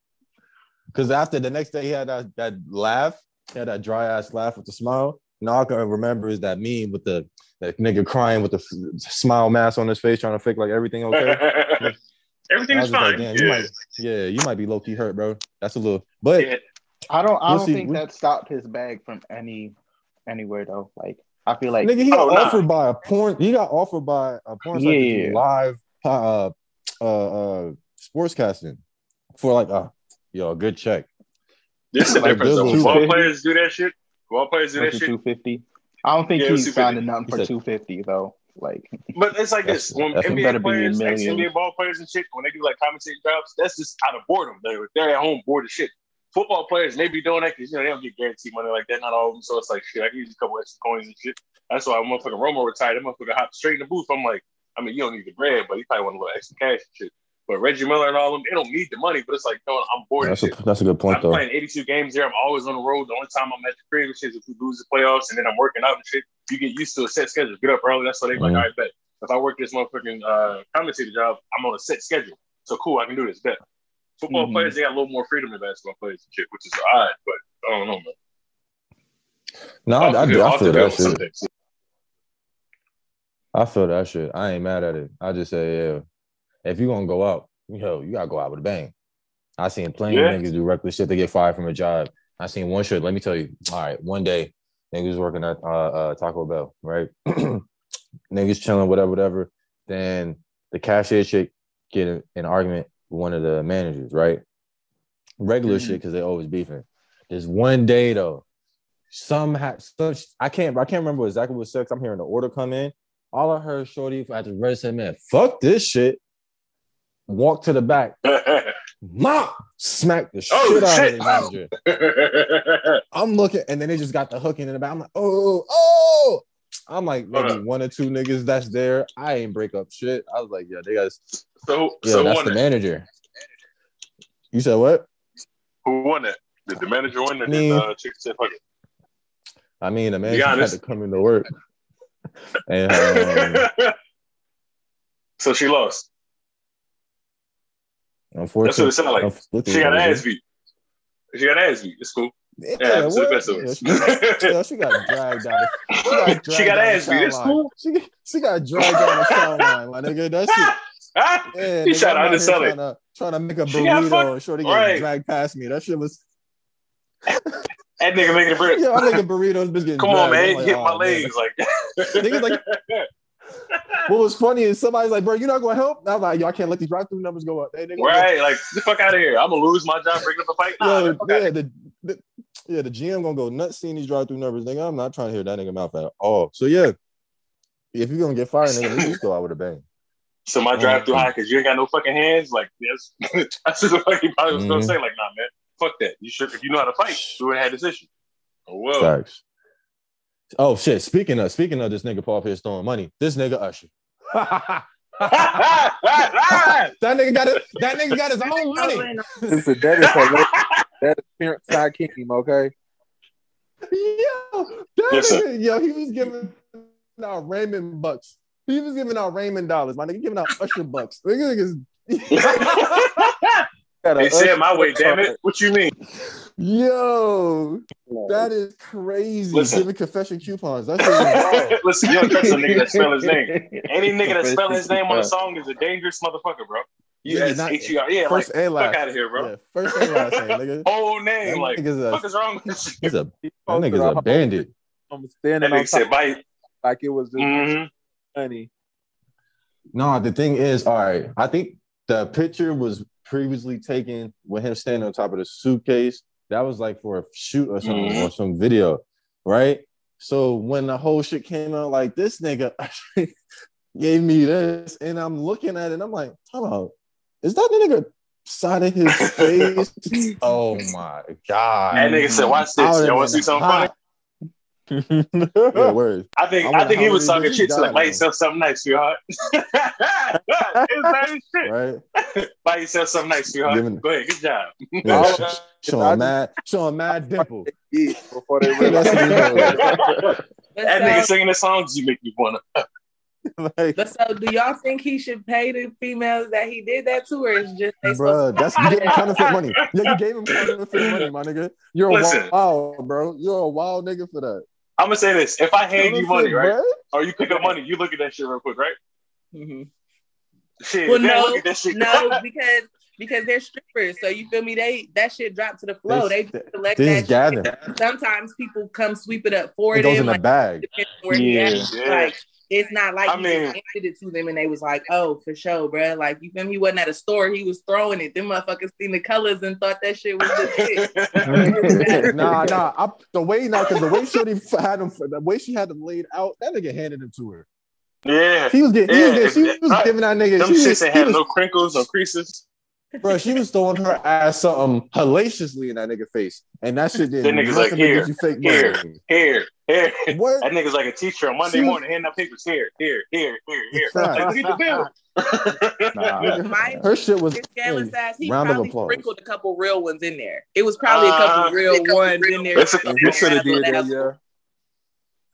Because after the next day, he had that, that laugh, he had that dry ass laugh with the smile. And all I can remember is that meme with the that nigga crying with the f- smile mask on his face, trying to fake like everything okay. I Everything's was just like, fine. yeah. you might, yeah, you might be low key hurt, bro. That's a little, but Yeah. I don't. I We'll don't see. think We- that stopped his bag from any anywhere though. Like I feel like nigga, he got Oh, nah. offered by a porn. He got offered by a porn site to Yeah. live uh, uh, uh, sportscasting for like a yo a good check. This is the Like, difference. though. Bizzle Ball players do that shit. Ball players do that shit. two fifty. I don't think Yeah, he's signing 250. nothing for two fifty though. Like But it's like this: when that's- NBA players, ex. NBA ball players and shit, when they do like commentating jobs, that's just out of boredom. They're they're at home bored as shit. Football players, they be doing that because you know they don't get guaranteed money like that. Not all of them, so it's like shit. I can use a couple extra coins and shit. That's why motherfucking Romo retired. That motherfucker hopped straight in the booth. I'm like, I mean, you don't need the bread, but you probably want a little extra cash and shit. But Reggie Miller and all of them, they don't need the money, but it's like, no, I'm bored That's as a shit. that's a good point I'm though. playing 82 games there. I'm always on the road. The only time I'm at the crib is if we lose the playoffs and then I'm working out and shit. You get used to a set schedule. Get up early. That's why they like, Mhm. all right, bet. If I work this motherfucking uh, commentator job, I'm on a set schedule. So cool, I can do this. Bet. Football Mhm. players, they got a little more freedom than basketball players and shit, which is odd, but I don't know, man. No, I, I, do- I feel that shit. I feel that shit. I ain't mad at it. I just say, yeah, if you gonna go out, you know, you gotta go out with a bang. I seen plenty Yeah. of niggas do reckless shit to get fired from a job. I seen one shit. Let me tell you. All right, one day, niggas working at uh, uh, Taco Bell, right? niggas chilling, whatever, whatever. Then the cashier chick get in an argument with one of the managers, right? Regular Mhm. shit because they always beefing. There's one day though, some ha- some I can't I can't remember exactly what sex. I'm hearing the order come in. All I heard Shorty at the register, man, fuck this shit. Walk to the back, mom, smack the Oh, shit out of the manager. I'm looking, and then they just got the hooking in the back. I'm like, oh, oh. I'm like, maybe up. one or two niggas that's there. I ain't break up shit. I was like, yeah, they got, so, yeah, so that's the manager. You said what? Who won it? Did the manager win or did Me. uh, chick say fuck it? I mean, the manager had to come into work, and um, so she lost. Unfortunately, That's what it sounded like. unfortunately, She got ass beat. She got ass beat. It's cool. Yeah, Yeah, what? Yeah, she, yeah, she got dragged out. Of, she got, dragged She got ass beat. It's cool. She, she got dragged down the sideline, my nigga. That shit. Ah, yeah, He nigga, I'm out undersell it. Trying to, trying to make a burrito and shorty Right. dragged past me. That shit was. That nigga making a bread. Yeah, I make a burrito. Bitch getting Come on, dragged. I'm man. like, Hit oh, my man. legs. Like, Niggas like- What was funny is somebody's like, bro, you're not going to help? I was like, yo, I can't let these drive through numbers go up. Hey, nigga, right. Like, get the fuck out of here. I'm to lose my job breaking up a fight. Nah, Yo, the yeah, the, the yeah, the GM gonna go nuts seeing these drive through numbers, nigga. I'm not trying to hear that nigga mouth at all. So yeah, if you're gonna get fired, nigga, least go out with a bang. So my drive through high because you ain't got no fucking hands. Like that's that's just what he probably was gonna Mhm. say. Like, nah, man, fuck that. You should if you know how to fight, you would have had this issue. Oh well. Facts. Oh shit! Speaking of speaking of this nigga Paul Pierce throwing money, this nigga Usher. that nigga got it. That nigga got his own money. Listen, that is hilarious. that is parent side king, okay? Yo, that Listen. nigga, yo, he was giving out Raymond bucks. He was giving out Raymond dollars. My nigga giving out Usher bucks. Nigga, niggas, Got They said my way, damn it. What you mean? Yo, that is crazy. Listen. Giving confession coupons. That shit is wild. Listen, you don't trust a nigga that spell his name. Any nigga that spell his name on a song is a dangerous motherfucker, bro. Yeah, Yes, not- H E R. Yeah, like First and fuck out of here, bro. Yeah, first and last name, nigga. Whole That name, like, nigga's what a, is wrong with this he's a, that nigga's a bandit. I'm standing on nigga said, top bye. like it was just hmm funny. No, the thing is, all right. I think the picture was previously taken with him standing on top of the suitcase. That was like for a shoot or something Mhm. or some video, right? So when the whole shit came out, like this nigga gave me this, and I'm looking at it, and I'm like, time out. Is that the nigga side of his face? oh my god! That nigga said, watch this. would've Y'all want to see something funny? Hot. Yeah, word. I think I I, think he was talking shit to like died buy yourself something nice, sweetheart. it's that shit. Right? Buy yourself something nice, sweetheart. Giving- Go ahead, good job. Yeah, All sh- of- showing mad, showing mad dimple. Yeah, before they That's realized. what he that nigga so, singing the songs you make me wanna. like, But so, do y'all think he should pay the females that he did that to, or is just they Bruh, that's you getting counterfeit money. Yeah, you gave him counterfeit money, my nigga. You're a Listen. wild, bro. You're a wild nigga for that. I'm gonna say this: if I hand you money, right, bruh. or you pick up money, you look at that shit real quick, right? Mm-hmm. Shit, Well, no, look at that shit. no, because because they're strippers. So you feel me? They that shit dropped to the flow. They, They- collect They that just gather. Sometimes people come sweep it up for It goes them. in the Like, bag. depending on where he at. Yeah. Like it's not like I he mean- just handed it to them and they was like, "Oh, for sure, bruh. Like you feel me? He wasn't at a store. He was throwing it. Them motherfuckers seen the colors and thought that shit was legit. nah, nah. I, the way now, because the way Shorty had him, the way she had him laid out, that nigga handed him to her. yeah, He was getting, he was, getting, she was right. giving that nigga. them She shits ain't had was, no crinkles, no creases. bro, she was throwing her ass something hellaciously in that nigga face, and that shit didn't. That nigga's like, here, you fake here. Here, here. What? That nigga's like a teacher on Monday She- morning handing out papers. Here, here, here, here, here. Like, look at the bill. Nah, my- her shit was His scandalous ass, he round of probably applause. sprinkled a couple real ones in there. It was probably a couple Uh, real ones in there. Listen, And he should have did that, yeah.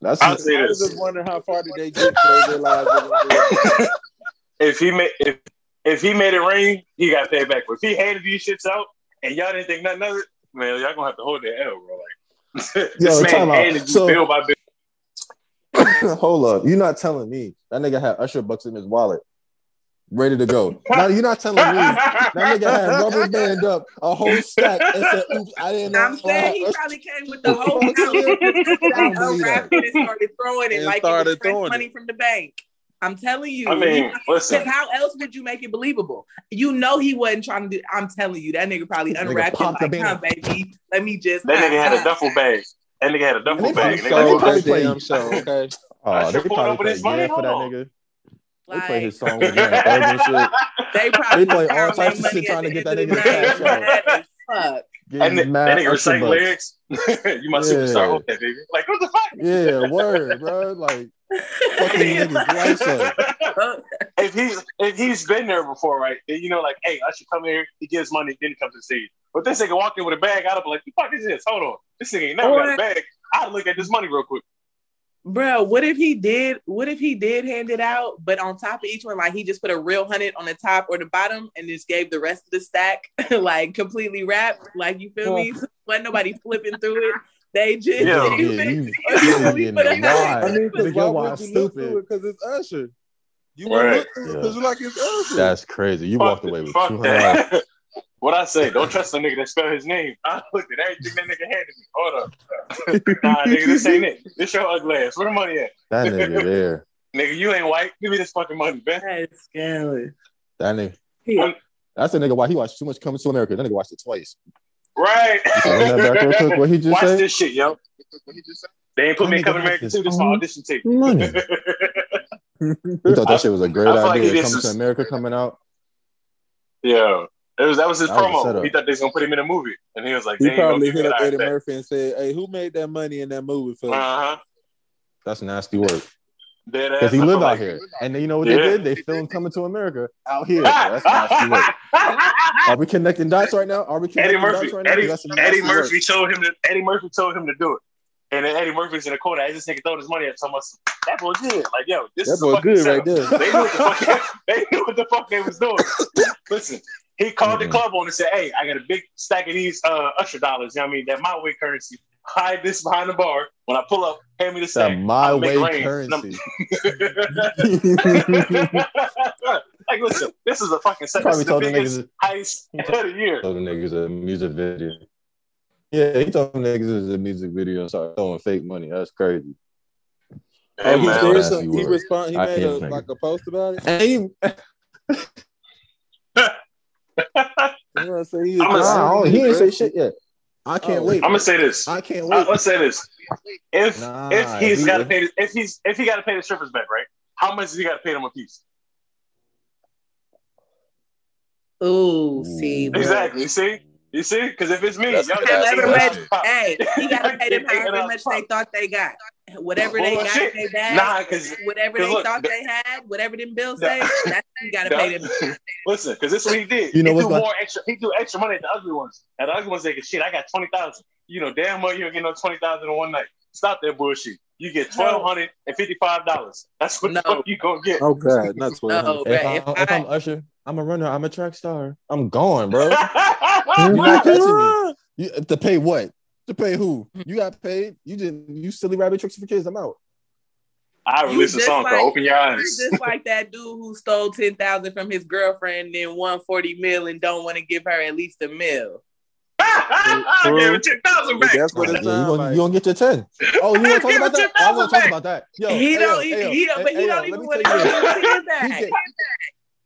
That's I'll say I was just wondering how far did they get before they realized they were gonna do it. if he made if if he made it rain, he got paid back. But if he handed these shits out and y'all didn't think nothing of it, man, y'all gonna have to hold that L, bro. Like this Yo, man time out. handed you So- bill by bill. Hold up. You're not telling me that nigga had Usher bucks in his wallet, ready to go. Now you're not telling me that nigga had rubber band up a whole stack and said, "Oops, I didn't know." I'm saying he Usher." probably came with the whole I don't house. unwrapped it and started throwing it And like it started was fresh throwing money it. from the bank. I'm telling you. I mean, Because listen, how else would you make it believable? You know he wasn't trying to do. I'm telling you, that nigga probably Nigga unwrapped it the like, banana. "Huh, baby, let me just." that nigga had a duffel bag. That nigga had a duffel bag. probably Nigga, sold probably that play- damn show, okay? Oh, they pulled probably up with his yeah for that hold on. nigga. They Like, play his song with Young Thug and shit. they probably They play all types of shit trying to get that end nigga of to the cash day. out. Mad as fuck. That, Getting ni- mad that nigga recite lyrics. you my superstar. Yeah. Hold that, baby. Like, what the fuck? Yeah, word, bro. Like fucking niggas lights up. if he's if he's been there before, right? Then you know, like, hey, I should come here. He gives money, then he comes to see. stage. But this nigga walked in with a bag. I'd be like, "The fuck is this? Hold on, this nigga ain't never got a bag." I'd look at this money real quick. Bro, what if he did? What if he did hand it out, but on top of each one, like he just put a real hundred on the top or the bottom, and just gave the rest of the stack like completely wrapped, like you feel me? Wasn't nobody flipping through it. They just Yeah. Yeah, you, Or you you getting put a wide. I mean, because Nigga, why your would wide you look through stupid. it? Because it's Usher. You Right. would look through it because you like it's Usher. That's crazy. You Fuck walked away with fuck two hundred dollars. that. what I say? Don't trust the nigga that spell his name. I looked at everything that nigga handed me. Hold up. nah, nigga, this ain't it. This your ugly ass. Where the money at? That nigga there. Nigga, you ain't white. Give me this fucking money, man. That's scandalous. That nigga. Yeah. That's the nigga why he watched too much Coming to America. That nigga watched it twice. Right. Run that back real quick. What he just Watch said? this shit, yo. They ain't put me in That nigga Coming America has too. This is my audition tape. money. He thought that shit was a great I feel like idea. he did Coming some- to America coming out. yeah. It was that was his That promo. setup. he thought they was gonna put him in a movie, and he was like, He "They gonna probably give hit up that Eddie. Murphy and said, "Hey, who made that money in that movie for?" Uh huh. That's nasty work. Because he I live out here. And you know what Yeah. they did? They filmed Coming to America out here. That's nasty work. Are we connecting dots right now? Are we Eddie Murphy. dots right Eddie, some Eddie Murphy work. told him to. Eddie Murphy told him to do it, and then Eddie Murphy's in the corner. As this nigga throwing his money at someone, that boy good. Like yo, this That is a boy fucking good setup. right there. They knew what the fuck. they knew what the fuck they was doing. Listen, he called Mhm. the club on and said, "Hey, I got a big stack of these uh, Usher dollars. You know what I mean? That my way currency. Hide this behind the bar. When I pull up, hand me the That stack. my I'll way rain." currency. like, listen, this is a fucking set. This Probably is the told the biggest niggas heist of the year. told the niggas a music video. Yeah, he told the niggas it was a music video and started throwing fake money. That's crazy. Oh, he man, did nasty some, he work. respond. He I made a, like a post about it. And he, You know what I'm saying? He, I'm gonna- nah, he ain't say shit yet. I can't Oh. wait. I'm gonna say this. I can't wait. Uh, wait. let's say this: if Nah, if he's he- got to pay, the, if he's if he got to pay the strippers back, right? How much does he got to pay them a piece? Ooh, see, bro. Exactly. You see, you see, because if it's me, That's y'all a got However nasty much, hey, he gotta pay them Get however much the they thought they got. Whatever they got Bullshit. in their bag, Nah, because whatever 'cause they look, thought the- they had, whatever them bills the- say, that's you gotta pay them. listen, because this is what he did. You know he what's do going- more extra. He do extra money at the ugly ones. At the ugly ones, they get shit. I got twenty thousand. You know, damn well you don't get no twenty thousand in one night. Stop that bullshit. you get twelve hundred and fifty five dollars. That's what No. the you gonna get. Oh God, not twelve No. If, I, if if I- I'm Usher, I'm a runner. I'm a track star. I'm going, bro. You're not catching me. You, to pay what? To pay who? Mm-hmm. You got paid. You didn't. You silly rabbit tricks for kids. I'm out. I released a just song like- called "Open Your You Eyes." just like that dude who stole ten thousand from his girlfriend, and then won forty mil, and don't want to give her at least a mil. I gave it ten thousand back. That's what Yeah, it you sounds gonna, you gonna get your ten. Oh, you want to talk about that? I want to talk about that. Yo, he hey, don't yo, even. hey, he don't. hey, But he hey, don't even want to tell give you his back.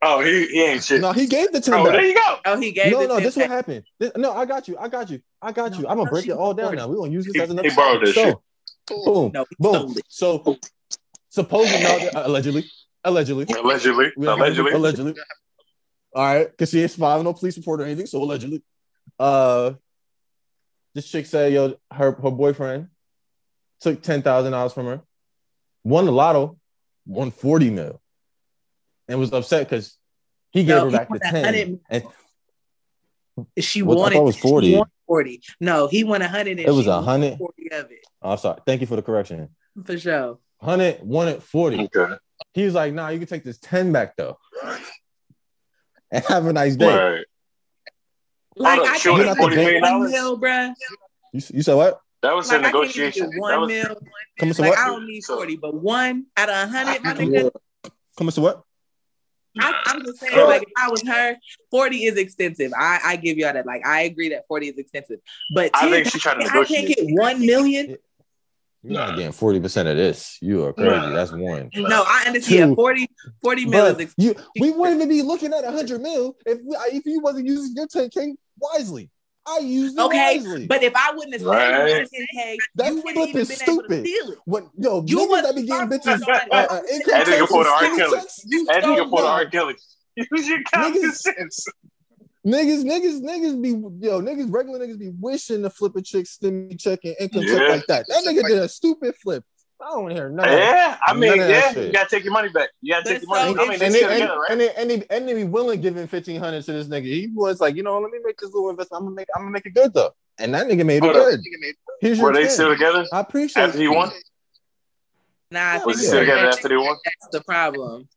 Get- Oh, he, he ain't shit. No, he gave the ten oh, there back. you go. Oh, he gave No, the no, 10 this what happened. This- no, I got you. I got you. I got you. I'm gonna break it all down now. We're gonna use this He- as another. he borrowed this so, shit. Boom, No, boom. So, supposedly, now, allegedly, allegedly, Allegedly, We don't have- allegedly. allegedly. All right, because she ain't filing no police report or anything, so allegedly. Uh, this chick said, "Yo, her her boyfriend took ten thousand dollars from her, won the lotto, won forty mil, and was upset because he gave No, her he back the ten. And She What- I wanted. thought it was 40. She won forty. No, he won a hundred. and It was a won hundred? Forty of it oh, sorry, thank you for the correction. for sure. Hundred wanted forty. Okay. He was like, "Nah, you can take this ten back though, and have a nice day." Right. Like up, I she can't $40 get million one dollars? mil, bruh. You, you said what? That was Like a I can't even negotiation. get That one was, mil. Come to Like what? I don't need So- forty, but one out of a hundred, my nigga. Come to what? I, I'm just saying, like if I was her, forty is extensive. I, I give y'all that. Like I agree that forty is extensive, but I 10, think she's trying to negotiate. I can't get one million. You're not getting forty percent of this. You are crazy. That's one. No, I understand. Two. 40, 40 mil is expensive. you, we wouldn't even be looking at hundred mil if we, if you wasn't using your ten k wisely. I used it Okay, wisely. but if I wouldn't have spent Right. ten k, That you wouldn't flip even is been able to stupid. steal it. when yo, You niggas was that be getting bitches uh, uh, income That nigga tax pulled and a R. skinny Kelly. checks, you That so nigga pulled. R. Kelly. Use your common sense. Niggas, niggas, niggas be yo, niggas, regular niggas be wishing to flip a chick stimmy check and income check like that. That nigga did a stupid flip. I don't hear none of that. Yeah, I mean, None of that yeah, shit. you gotta take your money back. You gotta But take your money. so I mean, if- and, they, and, together, right? and, they, and, they, and they be willing giving fifteen hundred to this nigga. He was like, you know, let me make this little investment. I'm gonna make, I'm gonna make it good though. And that nigga made it up. good. Here's your Were they 10. still together I appreciate after he you. won? Nah, I Was think he still Yeah. together after they won? that's the problem.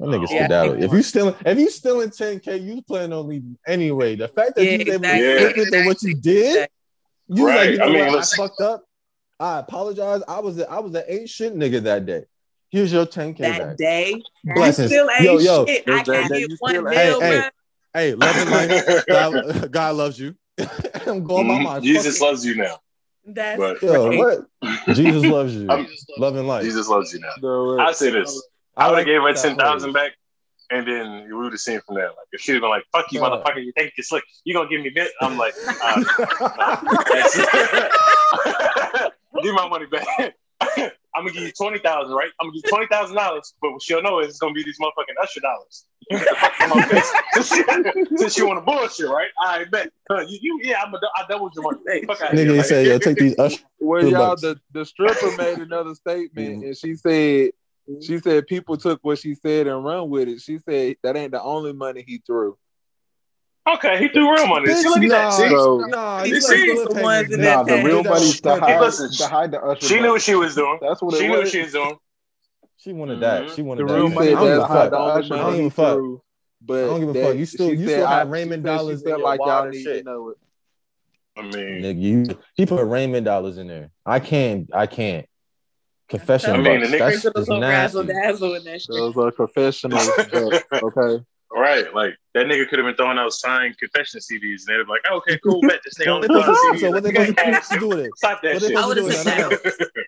That nigga Yeah, I skedaddle. If you stealing, if you still in 10k, you plan on leaving anyway. The fact that Yeah, you was able to flip it to what you did, you was like, you know I mean, what? I fucked up. I apologize. I was a, I was an ain't shit nigga that day. Here's your 10k That back. day, Blessings. you still ain't Yo, yo. shit. I that- can't get you one still mil, Hey, hey. Hey, love and life. God, God loves you. I'm going by my. Jesus fucking- loves you now. That's But- Yo, what? Jesus loves you. I'm- Love and life. Jesus loves you now. No, I say this. I would have gave her ten thousand back, and then we would have seen from there. Like if she'd have been like, "Fuck you, Uh. motherfucker! You think you're slick? You gonna give me bit?" I'm like, uh, nah. "Give my money back." I'm gonna give you twenty thousand, right? I'm gonna give you twenty thousand dollars, but what she'll know is it's gonna be these motherfucking Usher dollars. You get the fuck from my face. Since you, since you want to bullshit, right? I bet. Uh, you, you, yeah, I'm a, I doubled your money. Fuck out Nigga, he said, yo, take these Usher. Well, Good y'all, bucks. the, the stripper made another statement, Mhm. and she said, she said people took what she said and run with it. She said that ain't the only money he threw. Okay, he threw real money. See, look at that. See, So Nah, You you see? like the ones in. Nah, that the tag. real money's to hide, Listen, to hide the usher. she knew what she was doing. That's what it She knew what she was doing. She wanted that. Mhm. She the wanted that. real man. money I don't give a fuck. the only I don't give a fuck. But I don't give a fuck. You still- you still have Raymond dollars She in like y'all need to shit. know it. I mean, Nigga, you he put Raymond dollars in there. I can't. I can't. Confession I mean, bucks. the nigga- That's Sprinkle just some razzle dazzle in that shit. Those are professional. okay. right? Like that nigga could have been throwing out signed confession CDs, and they'd be like, "Okay, cool, bet this nigga only What throwing CDs." so what they supposed to do with it? Stop that What shit. I supposed to would've do with took it? that.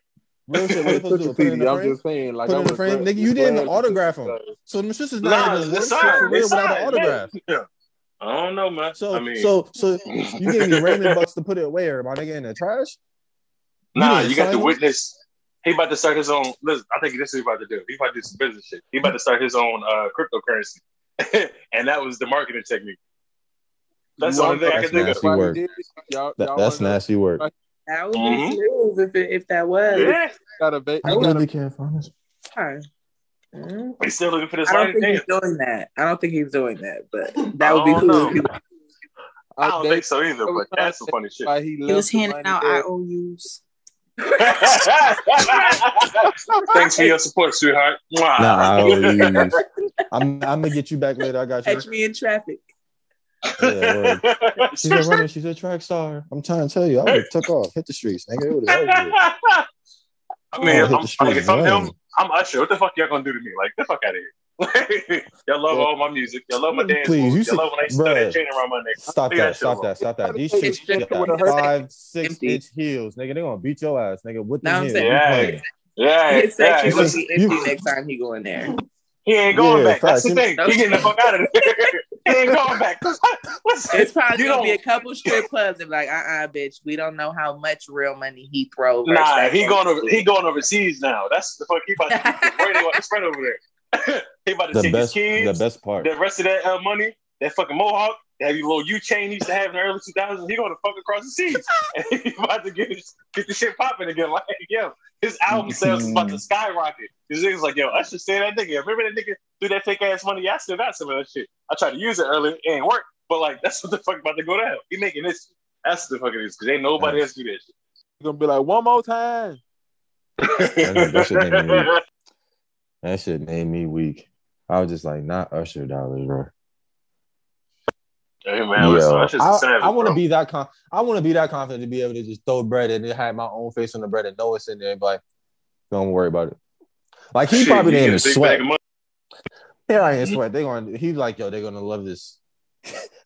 Real shit. What they They supposed to do? took Put it the in CD. the I'm just saying, like Put I in the frame. Nigga, you didn't even glad autograph that him. So the shit is Nah, not even it's worth shit signed. for real without an autograph. Yeah. I don't know, man. So I mean, so so you gave me Raymond bucks to put it where, my nigga, in the trash? nah, didn't you got sign the witness. He about to start his own. Listen, I think this is what he about to do. He about to do some business shit. He about to start his own uh, cryptocurrency, and that was the marketing technique. That's the only thing I can know think nasty of. why he work. Y'all, That, y'all that's know- nasty work. That would be Mhm. smooth if it, if that was. Yeah, Got a ba- I he got a really can't find this. Fine. Mm. he's still looking for this I don't think Damn. he's doing that. I don't think he's doing that, but that would be cool. don't if he- know. I don't think so either. But that's some funny shit. why he, He was handing out. IOUs. Thanks for your support, sweetheart. Mwah. Nah, I owe you. I'm, I'm gonna get you back later. I got you. Catch me in traffic. Yeah. She's a runner. She's a track star. I'm trying to tell you. I would have took off, hit the streets, nigga. It would've- that would've- I mean, Oh, I'm, hit the like, if I'm him, I'm Usher. What the fuck y'all gonna do to me? Like, the fuck out of here. y'all love all my music. Y'all love my dance Please, moves. you Y'all see- love when I stuff that chain around my neck. Stop Look that! Stop that! Stop that! These It's chicks got with five, six empty. inch heels, nigga. They gonna beat your ass, nigga. With Know them what I'm heels. saying? Yeah. Yeah, His section yeah. will be empty you- next time he go in there. He ain't going Yeah, back. That's the thing. He getting the fuck out of there. he ain't going back. What's- It's probably You gonna be don't- a couple strip clubs and be like, uh uh bitch, we don't know how much real money he throw. versus Nah, he going over. He going overseas now. That's the fuck. He about to radio out spread over there. He about to The take best, his kids. the best part. The rest of that uh, money, that fucking mohawk, that heavy little U chain he used to have in the early 2000s, he going to fuck across the seas. and he about to get his, get the shit popping again. Like, yo, his album sales is about to skyrocket. His niggas like, yo, I should say that nigga. Remember that nigga threw that fake ass money? I still got some of that shit. I tried to use it earlier, it ain't work. But like, that's what the fuck about to go down. He making this. That's the fuck it is, because ain't nobody else do that You're gonna be like, one more time. shit. that shit made me weak. That shit made me weak. I was just like, not Usher dollars, bro. Hey man, listen, Yo, that's just a I, savage, want to be that con- I want to be that confident to be able to just throw bread and then have my own face on the bread and know it's in there. And be like, don't worry about it. Like he Shit, probably didn't even sweat. Yeah, I ain't sweat. They going. He's like, yo, they're gonna love this.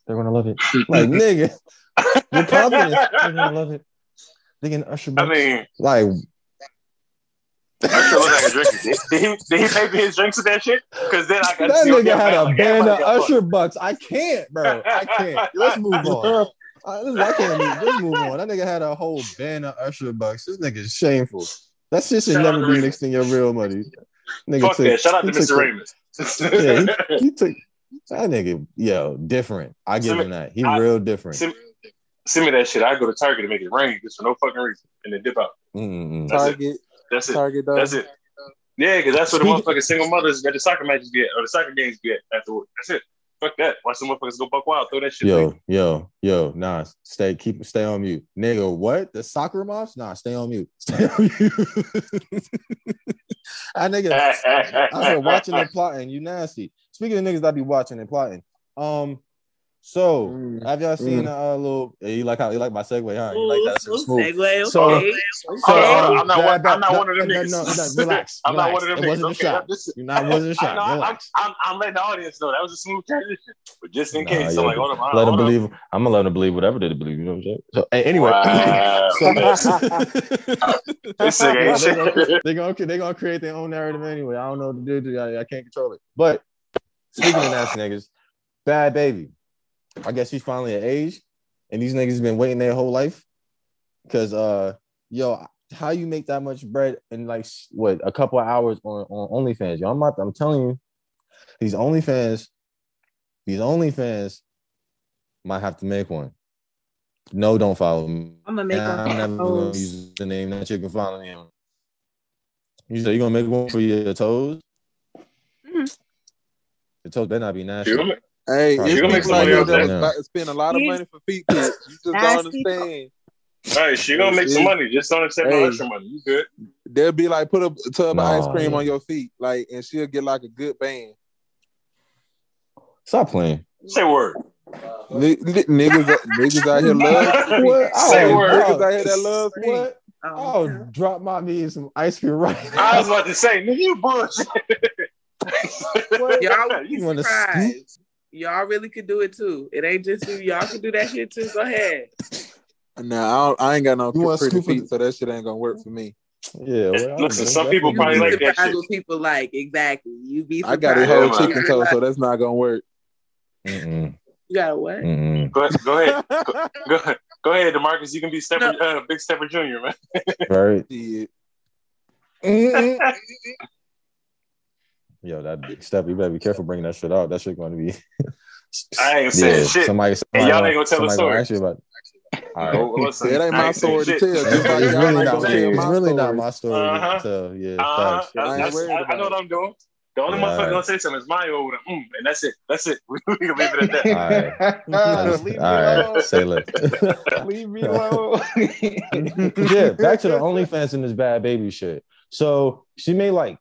they're gonna love it. Like nigga, your confidence. They're gonna love it. They can Usher. I bucks. mean, like Usher look like a drinker. Did, did he did he pay for his drinks with that shit? Because then I got to that see nigga had a like band of everybody got Usher bucks. I can't, bro. I can't. Let's move on. This- I can't. Move. Let's move on. That nigga had a whole band of Usher bucks. This nigga is shameful. That shit should Shout never be mixed in your real money. Nigga Fuck took- that. Shout out to he took Mr. the- Raymond. Yeah, he, he took that nigga. Yo, different. I give Send me- him that. He I- real different. send, send me that shit. I go to Target to make it rain just for no fucking reason, and then dip out. Mm-mm. That's it. Target, That's it. Target, though. That's it. Yeah, because that's what the Speak- motherfucking single mothers at the soccer matches get, or the soccer games get afterward. That's it. Fuck that. Watch some motherfuckers go buck wild. Throw that shit. Yo, yo, yo, nah, stay, keep, stay on mute, nigga. What the soccer moms? Nah, stay on mute. Stay on mute. I nigga, I said watching and plotting. You nasty. Speaking of niggas that be watching and plotting. Um, so Mm. have y'all seen a uh, little? You like how you like my segue, huh? You like that? Ooh, Smooth. segue, So- okay. Hold on, hold on. I'm not Bad, one- bad, I'm not no, one of them no, niggas. No, no, relax. I'm not one of them It niggas. wasn't a shot. Just- You're not wasn't a I shot. know, I'm, relax. I'm, I'm letting the audience know that was a smooth transition, but just in Nah, case, yo, I'm like, hold on, let them hold on. believe. I'm gonna let them believe whatever they believe. You know what I'm saying? So hey, anyway, Wow. so, This nigga they gonna, they gonna they gonna create their own narrative anyway. I don't know what to do. I, I can't control it. But speaking of nasty niggas, Bhad Bhabie. I guess he's finally at age, and these niggas been waiting their whole life. Cause uh, yo, how you make that much bread in like what a couple of hours on on OnlyFans? Yo, I'm not. I'm telling you, these OnlyFans, these OnlyFans might have to make one. No, don't follow me. I'm gonna make I'm one. never gonna use the name that you can follow me on. You said you gonna make one for your toes? Mhm. The toes better not be nasty. You gonna make- Hey, Probably it's gonna make some like money you off that that. about to spend a lot of money for feet pics. You just don't nasty. understand. Hey, she gonna make some money. Just don't accept Hey. no extra money. You good? They'll be like, put a tub of ice cream yeah. on your feet, like, and she'll get like a good band. Stop playing. Say word. Ni- ni- niggas, niggas out here love What? Say Oh, word. niggas out here that love feet. What? Um, Oh, drop my me in some ice cream right now. I was about to say, nigga, you bullshit. Y'all would You wanna surprised. Y'all really could do it too. It ain't just you. Y'all can do that shit too. Go ahead. Nah, I, don't, I ain't got no You pretty feet, it? so that shit ain't gonna work for me. Yeah. well, Listen, I some people definitely probably do like it. that Surprised shit. what people like. Exactly. You be I got a whole chicken toe, so that's not gonna work. Mm-mm, You got a what? mm-mm. Go, go ahead. Go, go, ahead. Go ahead, Demarcus. You can be Stepper, uh, Big Stepper Junior, man. Right. Shit. Yo, that big step. You better be careful bringing that shit out. That shit going to be. I ain't saying shit. Somebody, And somebody, y'all ain't gonna tell the somebody story. ask you about. All right. Oh, listen, It ain't my story to tell. It's, Just like it's really not. gonna tell It's my really not story. my story Uh-huh. to tell. Yeah, Uh-huh. facts. I, I I- worried I- I know what. I'm doing. The only Yeah, motherfucker alright. gonna say something is Mayo with a mm, and that's it. That's it. we can leave it at that. Alright. Leave me All right, alone. say less. Leave me alone. yeah, back to the OnlyFans and this Bhad Bhabie shit. So she made like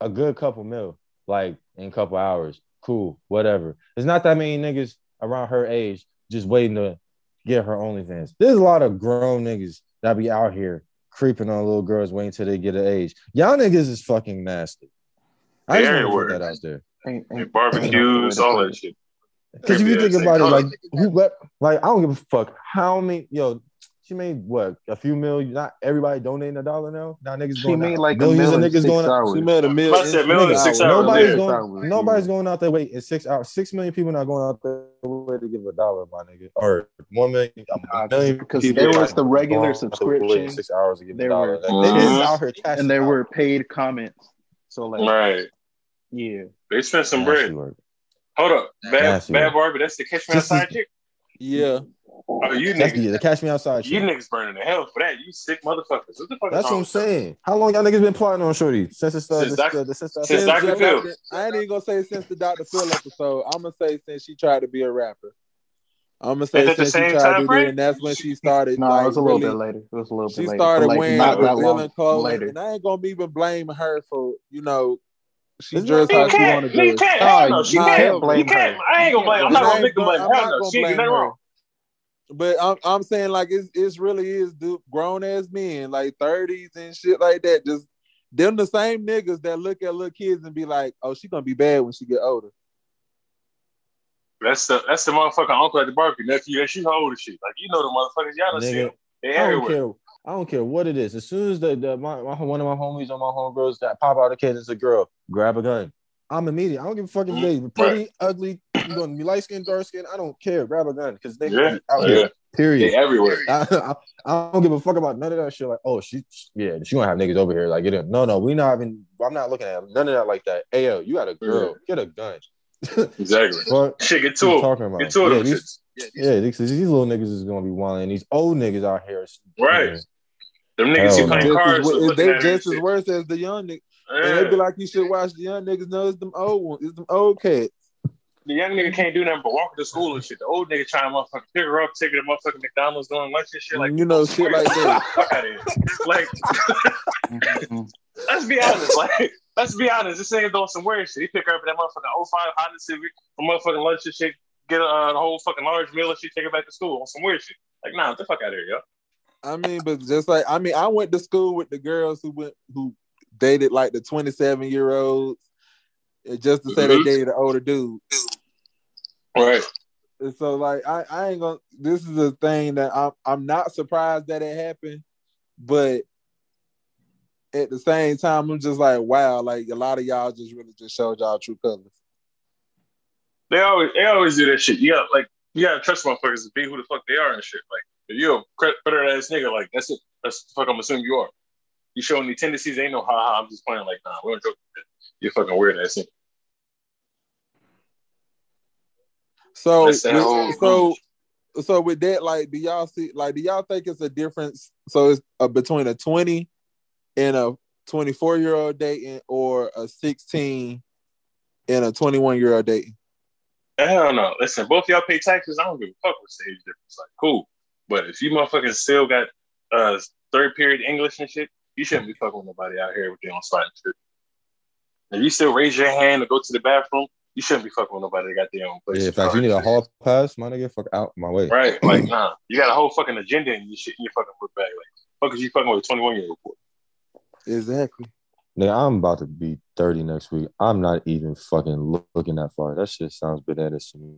a good couple mil, like in a couple hours. Cool, whatever. There's not that many niggas around her age just waiting to get her OnlyFans. There's a lot of grown niggas that be out here creeping on little girls waiting till they get an age. Y'all niggas is fucking nasty. I just want to Everywhere. put that out there. Ain't- ain't- And barbecues, all that shit. Because if you think about it, like who let like I don't give a fuck how many yo she made what a few million. Not everybody donating a dollar now. Now niggas She going made out. like a millions of niggas six going out. hours. She made a million. I said million in Nigga, six hours. nobody's yeah. going. hours. Nobody's going out there. Wait, in six hours. Six million people not going out there way to give a dollar, my nigga, or one million. Nah, A million because people there not was the regular going out there waiting subscription, Six hours to give a There dollar. were- Like, niggas Mhm. out here and there out. were paid comments. So like, Right. yeah, They spent some Nasty bread. work. Hold up. Bad Nasty bad work. Barbie, that's the catch me Just- outside chick. Yeah. Oh, you That's niggas. the, the cash me outside. Shit. You niggas burning the hell for that. You sick motherfuckers. What the fuck is That's what I'm with y'all? saying. How long y'all niggas been plotting on Shorty since it's uh, Since the, Doc- the, the, since the, since Dr. Phil. the- I ain't even gonna say since the Dr. Phil episode. I'm gonna say since she tried to be a rapper. I'm gonna say Is the since she tried to do frame? that, and that's when she started. no, like, it was a little really- bit later. It was a little She bit later. She started like, wearing not that revealing long clothes, later. and I ain't gonna even blame her for you know she It's dressed how she can't. wanted to You dress. can't. No, Hell She can't can't. blame You can't. her. I ain't gonna blame. I'm not gonna ain't victim gonna- blame. I'm not gonna She ain't blame nothing her. wrong. But I'm I'm saying like it's it's really is dude, grown ass men like 30s and shit like that. Just them the same niggas that look at little kids and be like, oh, she gonna be bad when she get older. That's the that's the motherfucking uncle at the barbecue nephew. That you old as shit. Like you know the motherfuckers. Y'all done see Nigga, them. They I don't everywhere. care. I don't care what it is. As soon as the, the my, my one of my homies or my homegirls that pop out a kid is a girl, grab a gun. I'm immediate. I don't give a fuck if mm, they pretty, ugly, you gonna be light skin, dark skin. I don't care. Grab a gun because they Yeah. out Yeah. here. They Period. everywhere. I, I, I don't give a fuck about none of that shit. Like, oh, she, yeah, she gonna have niggas over here. Like, it. No, no, we not even. I'm not looking at none of that like that. Hey, yo, you got a girl. Get a gun. Exactly. Fuck. Shit, get to it. talking about? Get to it. Yeah, these, yeah, these, these little niggas is gonna be wilding. These old niggas out here, is- Right. Yeah. Them niggas no. playing cards. as, so wo- looking they just as worse as the young niggas. And they be like, you should watch the young niggas. No, it's them old ones. It's them old cats. The young nigga can't do nothing but walk to school and shit. The old nigga trying to motherfucking pick her up, take her to motherfucking McDonald's doing lunch and shit. Like, you know, shit like that. fuck out of here. Like, let's be honest. Like, let's be honest. This nigga doing some weird shit. He pick her up in that motherfucking 05 Honda Civic for motherfucking lunch and shit. Get uh, the whole fucking large meal and shit. Take her back to school on some weird shit. Like, nah, get the fuck out of here, yo. I mean, but just like I mean, I went to school with the girls who went who dated like the 27 year olds, just to say Mhm. they dated an older dude. Right. And so like I, I ain't gonna this is a thing that I'm I'm not surprised that it happened, but at the same time I'm just like, wow, like a lot of y'all just really just showed y'all true colors. They always they always do that shit. You got like you gotta trust motherfuckers to be who the fuck they are and shit. Like if you're a better ass nigga, like that's it. That's the fuck I'm assuming you are. You showing the tendencies, ain't no ha ha. I'm just playing like nah. We don't joke. You're fucking weird ass nigga. So with- so so with that, like do y'all see like do y'all think it's a difference? So it's uh, between a 20 and a 24 year old dating or a 16 and a 21 year old dating? Hell no. Listen, both y'all pay taxes. I don't give a fuck what's the age difference. Like, cool. But if you motherfuckers still got uh third period English and shit, you shouldn't be fucking with nobody out here with their own spot and shit. If you still raise your hand to go to the bathroom, you shouldn't be fucking with nobody that got their own place. Yeah, in fact, you need a hall pass, my nigga. Fuck out my way. Right. Like, nah. You got a whole fucking agenda in your shit in your fucking book bag. Like, fuck is you fucking with a 21 year old for? Exactly. Nigga, I'm about to be 30 next week. I'm not even fucking look- looking that far. That shit sounds bananas to me.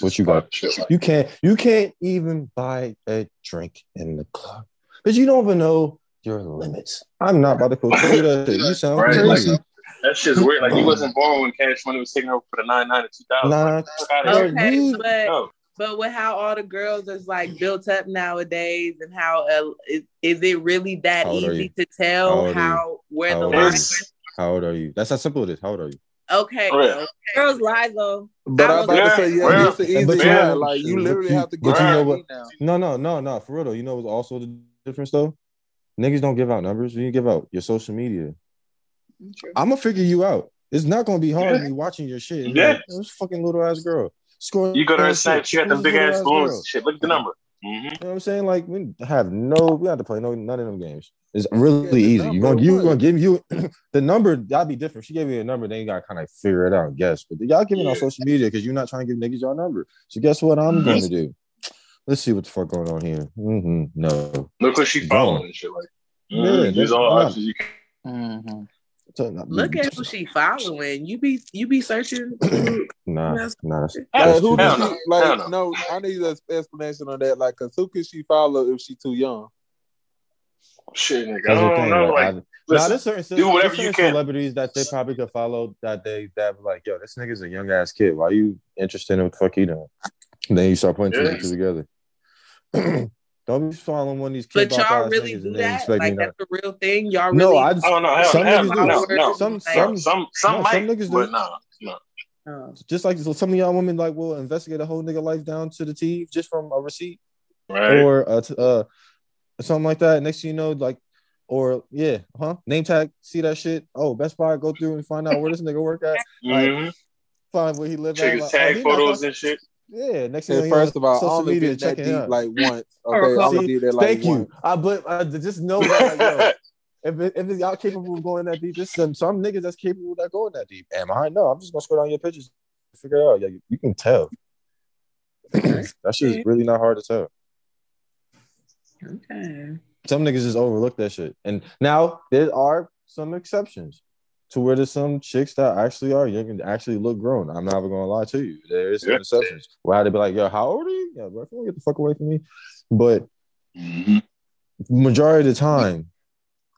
What you got? Like- You can't you can't even buy a drink in the club. But you don't even know your limits. I'm not about to go through that shit. You sound Right, crazy. like, that shit's weird. Like, he wasn't born when Cash Money was taking over for the 99 to 2000. Nah, like, fuck out of here. Okay, you- but No. but with how all the girls is like built up nowadays, and how uh, is, is it really that How old are easy to tell old are you? how where How the line? is? How old are you? That's how simple it is. How old are you? Okay, Right. okay. Girls lie though. But I was about to say, yeah, Yeah, it's easy But you lie. know- Like you literally you- have to but get you know what- now. No, no, no, no. For real though. You know what's also the difference though? Niggas don't give out numbers. You give out your social media. True. I'm gonna figure you out. It's not gonna be hard me watching your shit. and Yeah. like, "Oh, this fucking little ass girl. Score. You go to her shit. snap, she got them Who's big ass little balloons shit. Look at the number. hmm You know what I'm saying? Like we have no, we have to play no none of them games. It's really Yeah, easy. number You gonna you gonna give you the number? That'd be different. She gave me a number, then you gotta kind of figure it out guess. But y'all give it on social media because you're not trying to give niggas your number. So guess what? I'm going to do. Let's see what the fuck going on here. hmm No, Look what she following and shit like. Yeah, Mhm. Use all that's- options you can. Mhm. So, not- Look at who she following. You be you be searching. Nah, nah. That's, Like, that's who does she, no. like? Hell No, I need an explanation on that. Like, cause who could she follow if she too young? Shit, nigga. I don't thing. know. Like, Like, I- nah, there's certain, do whatever there's you certain can. celebrities that they probably could follow that they that like, yo, this nigga's a young ass kid. Why you interested in what the fuck he doing? And then you start putting two Yeah. two together. Don't be following one of these kids. But y'all really do that? Like that's a real thing. Y'all really No, I just oh no, hell, Some hell, niggas no, do. no, no. Some- some- some some no, might, some niggas do. but no, no. Oh. just like so some of y'all women like will investigate a whole nigga life down to the T just from a receipt Right? or uh, uh something like that. Next thing you know, like or yeah, huh? Name tag, see that shit. Oh, Best Buy, go through and find out where this nigga work at. Mhm. Find where he live at. Check his Like, oh, tag he not photos and shit. Yeah, next thing you know, first of all, I social only media been that checking deep out. like once. Okay, I call- only did that like Thank you. I but I just know that like, yo, if it, if it's y'all capable of going that deep, there's some some niggas that's capable of that going that deep. Am I? No, I'm just gonna scroll down your pictures, figure it out. Yeah, you, you can tell. that shit is really not hard to tell. Okay. Some niggas just overlook that shit. And now there are some exceptions to where there's some chicks that actually are young and actually look grown. I'm not even gonna lie to you. There is some Yeah. exceptions. Where I'd be like, yo, how old are you? Yeah, bro, get the fuck away from me. But Mhm. majority of the time,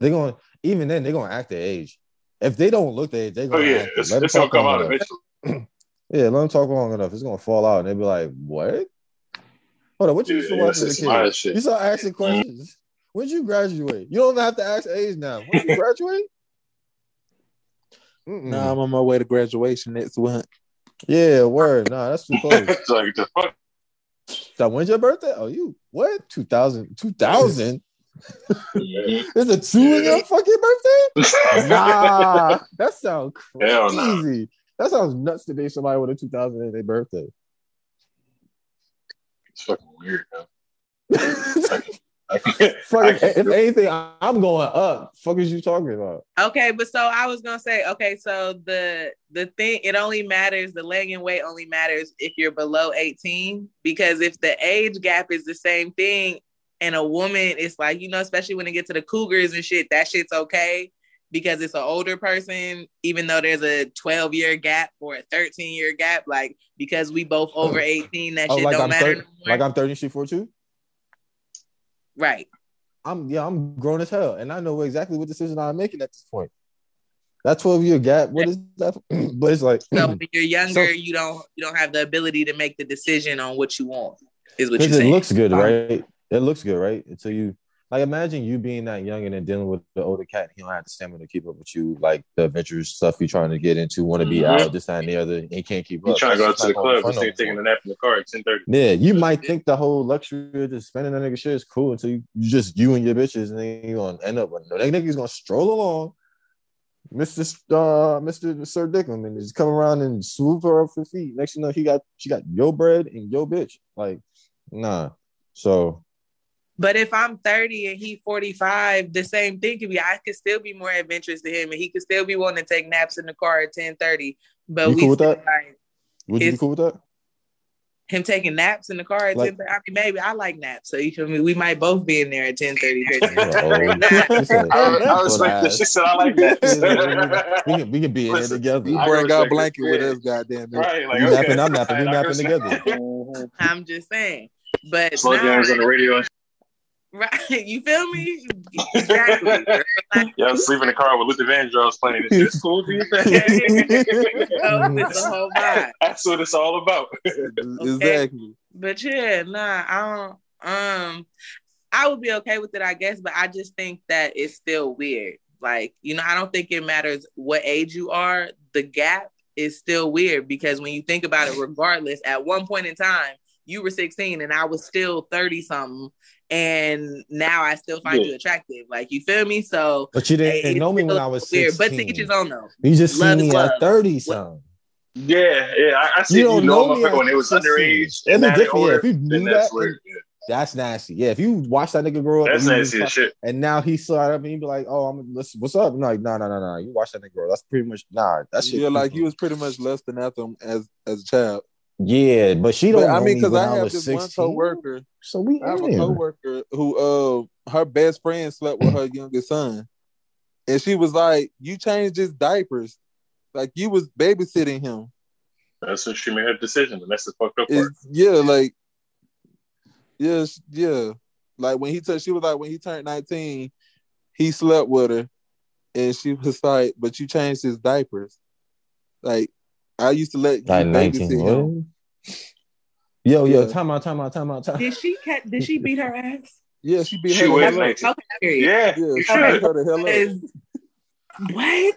they're gonna even then they're gonna act their age. If they don't look their age, they're Oh gonna yeah, act it's, Let them it's gonna talk come long out enough. eventually. Yeah, let them talk long enough. It's gonna fall out, and they'll be like, "What? Hold on, what you used to Yeah, watch it's as a kid? You start asking questions. When did you graduate? You don't even have to ask age now. When did you graduate? Mm-mm. Nah, I'm on my way to graduation next month. Yeah, word. Nah, that's too close. It's like the fuck. so when's your birthday? Oh, you what? 2000? 2000? Mhm. There's a two in your fucking birthday? Nah, that sounds Hell no. crazy. That sounds nuts to be somebody with a 2000 in their birthday. It's fucking weird, man. I can't, Fuck, if, can't if do it. anything, I'm going up. Fuck is you talking about? Okay, but so I was gonna say, okay, so the the thing it only matters, the leg and weight only matters if you're below 18, because if the age gap is the same thing, and a woman is like, you know, especially when it gets to the cougars and shit, that shit's okay because it's an older person, even though there's a 12 year gap or a 13 year gap, like because we both over 18, that Oh, shit like don't I'm matter 30, no more. like I'm 30 she 42? Right. I'm yeah, I'm grown as hell, and I know exactly what decision I'm making at this point. That 12 year gap, what is that? but it's like So when you're younger, So- you don't you don't have the ability to make the decision on what you want. Is what you're it looks good, right? It looks good, right? Until you like imagine you being that young and then dealing with the older cat, he don't have the stamina to keep up with you, like the adventurous stuff you're trying to get into, want to be Mhm. out, this, that, and the other, and he can't keep You up. trying to go That's to the not gonna be club and fun taking a nap in the car at ten thirty. Yeah, you might think the whole luxury of just spending that nigga shit is cool until you, you just you and your bitches, and then you gonna end up with no that nigga's gonna stroll along, Mr. Uh, Mr. Sir Dickham, and just come around and swoop her up for feet. Next, you know, he got she got your bread and your bitch. Like, nah. So But if I'm 30 and he 45, the same thing could be. I could still be more adventurous to him, and he could still be wanting to take naps in the car at 10:30. But You we cool with that? like would you be cool with that? him taking naps in the car at Like- 10:30. I mean, maybe I like naps, so you feel me. We might both be in there at 10:30. Oh, he said, I, I "Full respect this. She said I like we, that. can, we can be in there together. You bring respect out it. blanket with Yeah. us, goddamn it. right, like You okay. napping, I'm napping, we napping together. I'm just saying. But Slow nah, jams on the radio. And right? You feel me? Exactly. Y'all sleep in the car with Luther Vandross playing. Is this cool? Do you think? It's a whole vibe. That's what it's all about. Exactly. But yeah, nah, I don't. Um, I would be okay with it, I guess. But I just think that it's still weird. Like, you know, I don't think it matters what age you are. The gap is still weird because when you think about it, regardless, at one point in time, you were 16 and I was still 30 something, and now I still find Yeah. you attractive. Like you feel me? So But you didn't it's know me when I was weird, 16. but to each his own though. You just Love see me love. at 30 something. Yeah, yeah. I, I see You you, don't know, know me when it was 16. underage. It'd and be now they yeah. If you then knew that's that, weird. Yeah. That's nasty. Yeah, if you watch that nigga grow up, That's and, nasty as shit. and now he saw it up and he be like, "Oh, I'm let's, what's up?" I'm like, "No, no, no, no. You watch that nigga grow. That's pretty much nah. That shit. Yeah, like he was pretty much less than after him as as a child. Yeah, but she don't But know I mean, because when I I, have this 16. one coworker. So we I have a in. coworker who uh her best friend slept with her youngest son. And she was like, You changed his diapers. Like you was babysitting him. That's when she made her decision, and that's the fucked up part. It's, yeah, like yes, yeah. Like when he took she was like when he turned 19, he slept with her and she was like, But you changed his diapers. Like I used to let Like 19. him. Yo, yo, Yeah. time out, time out, time out, time. Did she ca- did she beat her ass? Yeah, she beat She her. the was hell up. 19. Okay, period. Yeah, Yeah, you she should. beat her the hell up. Is- what?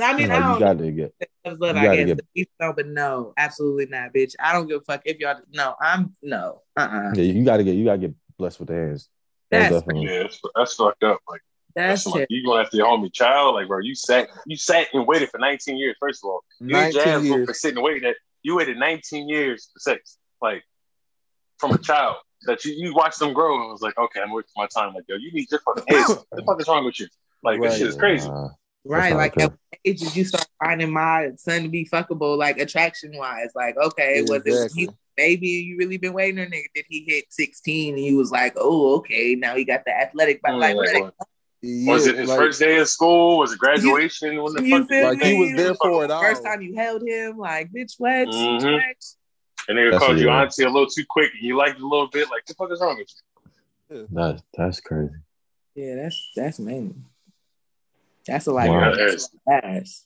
I mean, No, I you don't got to get. Love, You I gotta guess. get- The beef, No, but no, absolutely not, bitch. I don't give a fuck if y'all. No, I'm no. Uh. uh Yeah, you got to get. You got to get blessed with the hands. That's Most definitely. Yeah, that's, that's fucked up. Like That's that's like it. you going after your homie child, like bro. You sat, you sat and waited for 19 years. First of all, you ain't 19 jazz years. for sitting and waiting. That you waited 19 years for sex, like from a child that you you watched them grow and was like, okay, I'm waiting for my time. Like yo, you need your fucking head. what the fuck is wrong with you? Like this shit is crazy. Uh, Right, like okay. at what age did you start finding my son to be fuckable, like attraction wise? Like, okay, was it Exactly. he baby you really been waiting, or nigga did he hit sixteen and you was like, oh, okay, now he got the athletic, but like, Like, like, Yeah, was it his like, first day of school? Was it graduation? when the you fuck feel Like he was me? there for it all. first time you held him, like, bitch, what? Mhm. What? And they That's called you it is. auntie a little too quick, and you liked it a little bit. Like, the fuck is wrong with you? that's that's crazy. Yeah, that's that's mean. That's a like Wow. that's ass.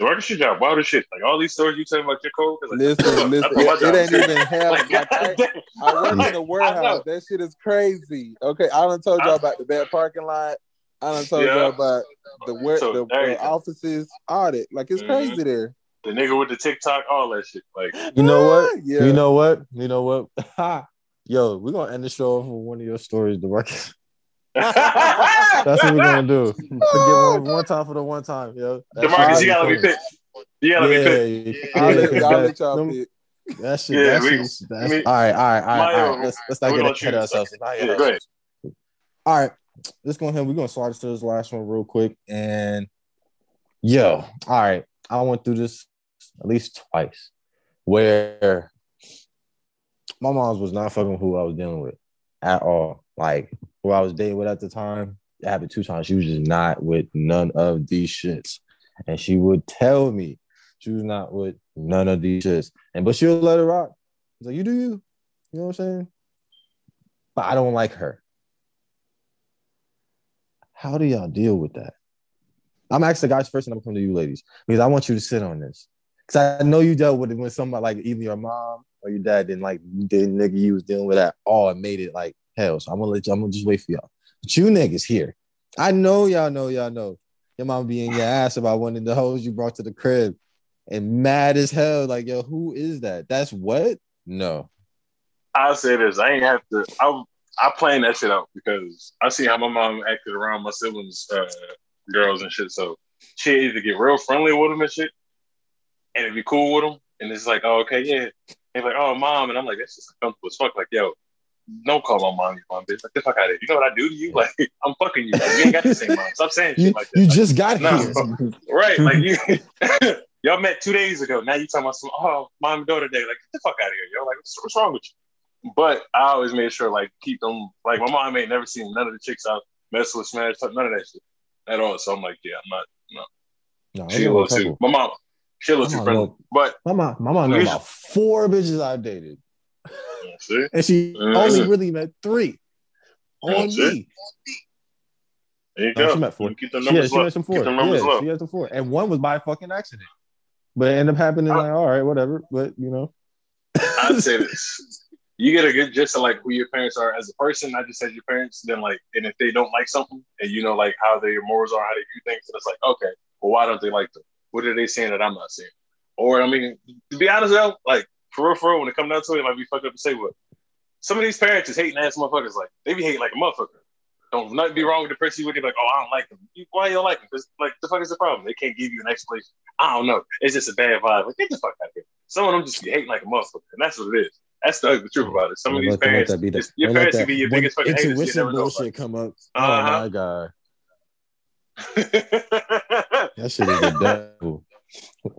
The working shit job, wild as shit. Like all these stories you telling about your code. Like, Listen, listen, that's what my it, it ain't even have Like, like, I, goddamn. I work in a I know. warehouse. That shit is crazy. Okay, I done told y'all about the bad parking lot. I done told Yeah. y'all about the where So, the, there you go. offices audit. Like it's Mhm. crazy there. The nigga with the TikTok, all that shit. Like, You know what? Yeah. You know what? You know what? Yo, we're gonna end the show off with one of your stories, the work. That's what we're gonna do. Forget oh, one, one time for the one time, yo. That Demarcus, you gotta be funny. fit. You gotta be fit. Yeah, I'll yeah, let, 'cause I'll that- them- pick. That shit, Yeah, that we- shit is, that's, me- all right, all right, all right, all Mayo, right. Let's, let's not get ahead of ourselves. Let's not get Yeah, ahead go of ahead. ourselves. All right, let's go ahead. We're gonna slide to this last one real quick. And yo, all right, I went through this at least twice where my mom's was not fucking who I was dealing with at all. Like who I was dating with at the time, it happened two times. She was just not with none of these shits. And she would tell me she was not with none of these shits. And but she'll let it rock. It's like, you do you. You know what I'm saying? But I don't like her. How do y'all deal with that? I'm asking the guys first, and I'm coming to you ladies because I want you to sit on this. Because I know you dealt with it when somebody like either your mom or your dad didn't like the nigga you was dealing with at all and made it like hell. So I'm gonna let you, I'm gonna just wait for y'all. But you niggas here. I know y'all know y'all know. Your mom be in your ass about one of the hoes you brought to the crib and mad as hell. Like, yo, who is that? That's what? No. I'll say this: I ain't have to. I I plan that shit out because I see how my mom acted around my siblings, uh, girls and shit. So she either get real friendly with them and shit, and it'd be cool with them, and it's like, oh, okay, yeah. And like, oh, mom, and I'm like, that's just uncomfortable as fuck. Like, yo, don't call my mom your mom, bitch. Like, the fuck out of here. You know what I do to you? Like, I'm fucking you. Like, we ain't got the same mom. Stop saying You, shit like that. you Like, just got No. here. Right. Like you y'all met two days ago. Now you talking about some oh mom and daughter day. Like get the fuck out of here, yo. Like what's, what's wrong with you? But I always made sure like keep them like my mom ain't never seen none of the chicks out mess with smash none of that shit at all. So I'm like, yeah, I'm not No, she a I little too my mom she a little too friendly. know- But My mom, my mom know about four bitches I've dated, yeah, and she only really met three on That's it. me. There you No, go. she met four. You Keep the She, numbers had, she low. had some four. Yeah, low. she had some four, and one was by fucking accident. But it ended up happening. I- like, all right, whatever. But you know, I'd say this. You get a good gist of like who your parents are as a person, not just as your parents. Then like, and if they don't like something, and you know like how their morals are, how they view things, and it's like, okay, well, why don't they like them? What are they saying that I'm not saying? Or I mean, to be honest though, like for real, for real, when it comes down to it, it might be fucked up to say what. Some of these parents is hating ass motherfuckers. Like they be hating like a motherfucker. Don't nothing be wrong with the person you with. Like, oh, I don't like them. Why you don't like them? Because like the fuck is the problem? They can't give you an explanation. I don't know. It's just a bad vibe. Like get the fuck out of here. Some of them just be hating like a motherfucker, and that's what it is. That's the ugly truth about it. Some of these parents, that be the- your parents can be your biggest fucking haters. Intuition bullshit come up. Uh-huh. Oh my god, that shit is the devil.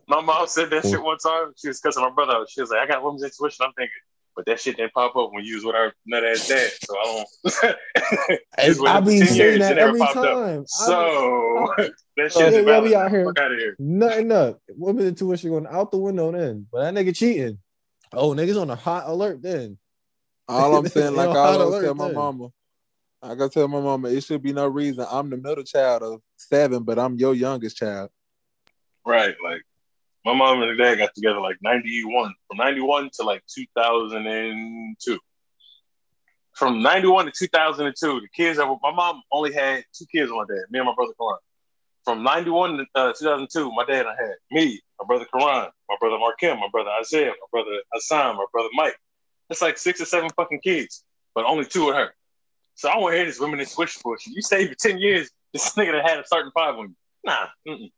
My mom said that shit mm. one time. She was cussing my brother out. She was like, I got women's intuition. I'm thinking, but that shit didn't pop up when you was with our nut ass dad. So I don't. I up be 10 saying that every popped up. time. I So that shit yeah, is valid. we out here. Out of here. nothing up. Women intuition going out the window then. But that nigga cheating. Oh, niggas on a hot alert then. All I'm saying, like I hot always alert tell my then. mama, I gotta tell my mama, it should be no reason. I'm the middle child of seven, but I'm your youngest child. Right. Like, my mom and dad got together like 91. From 91 to like 2002. From 91 to 2002, the kids, that were, my mom only had two kids on dad, me and my brother Karan. From 91 to uh, 2002, my dad and I had me, my brother Karan, my brother Markim, my brother Isaiah, my brother Hassan, my brother Mike. That's like six or seven fucking kids, but only two of her. So I want to hear this women in switch bullshit. You stayed for 10 years, this nigga that had a starting five on you. Nah. Mm-mm.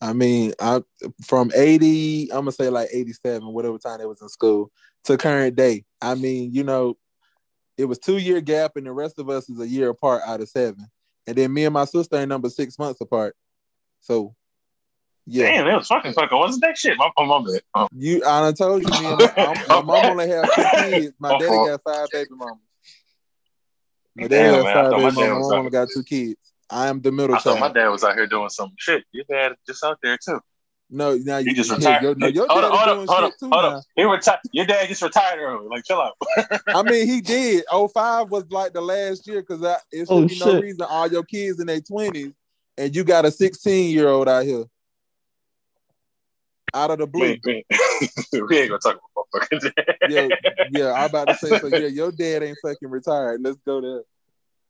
I mean, I from 80, I'm gonna say like 87, whatever time it was in school, to current day. I mean, you know, it was two year gap, and the rest of us is a year apart out of seven. And then me and my sister ain't number six months apart. So yeah. Damn, that was fucking fucking. Wasn't that shit? My, my mom did. Oh. Uh. You I done told you me and my, I'm- my mom only have two kids. My daddy uh-huh. got five baby mamas. My daddy Damn, got five thought baby mamas. My mom only got two kids. I am the middle I thought child. my dad was out here doing some shit. Your dad just out there too. No, now He you just retired. Your, no, your hold daddy on, hold doing on, hold on, shit too hold now. on. He retired. Your dad just retired early. Like, chill out. I mean, he did. 05 was like the last year because it should Oh, be no reason all your kids in their 20s and you got a 16 year old out here. Out of the blue. we, we, we ain't gonna talk about my fucking dad. yeah, yeah, I'm about to say so. Yeah, your dad ain't fucking retired. Let's go there.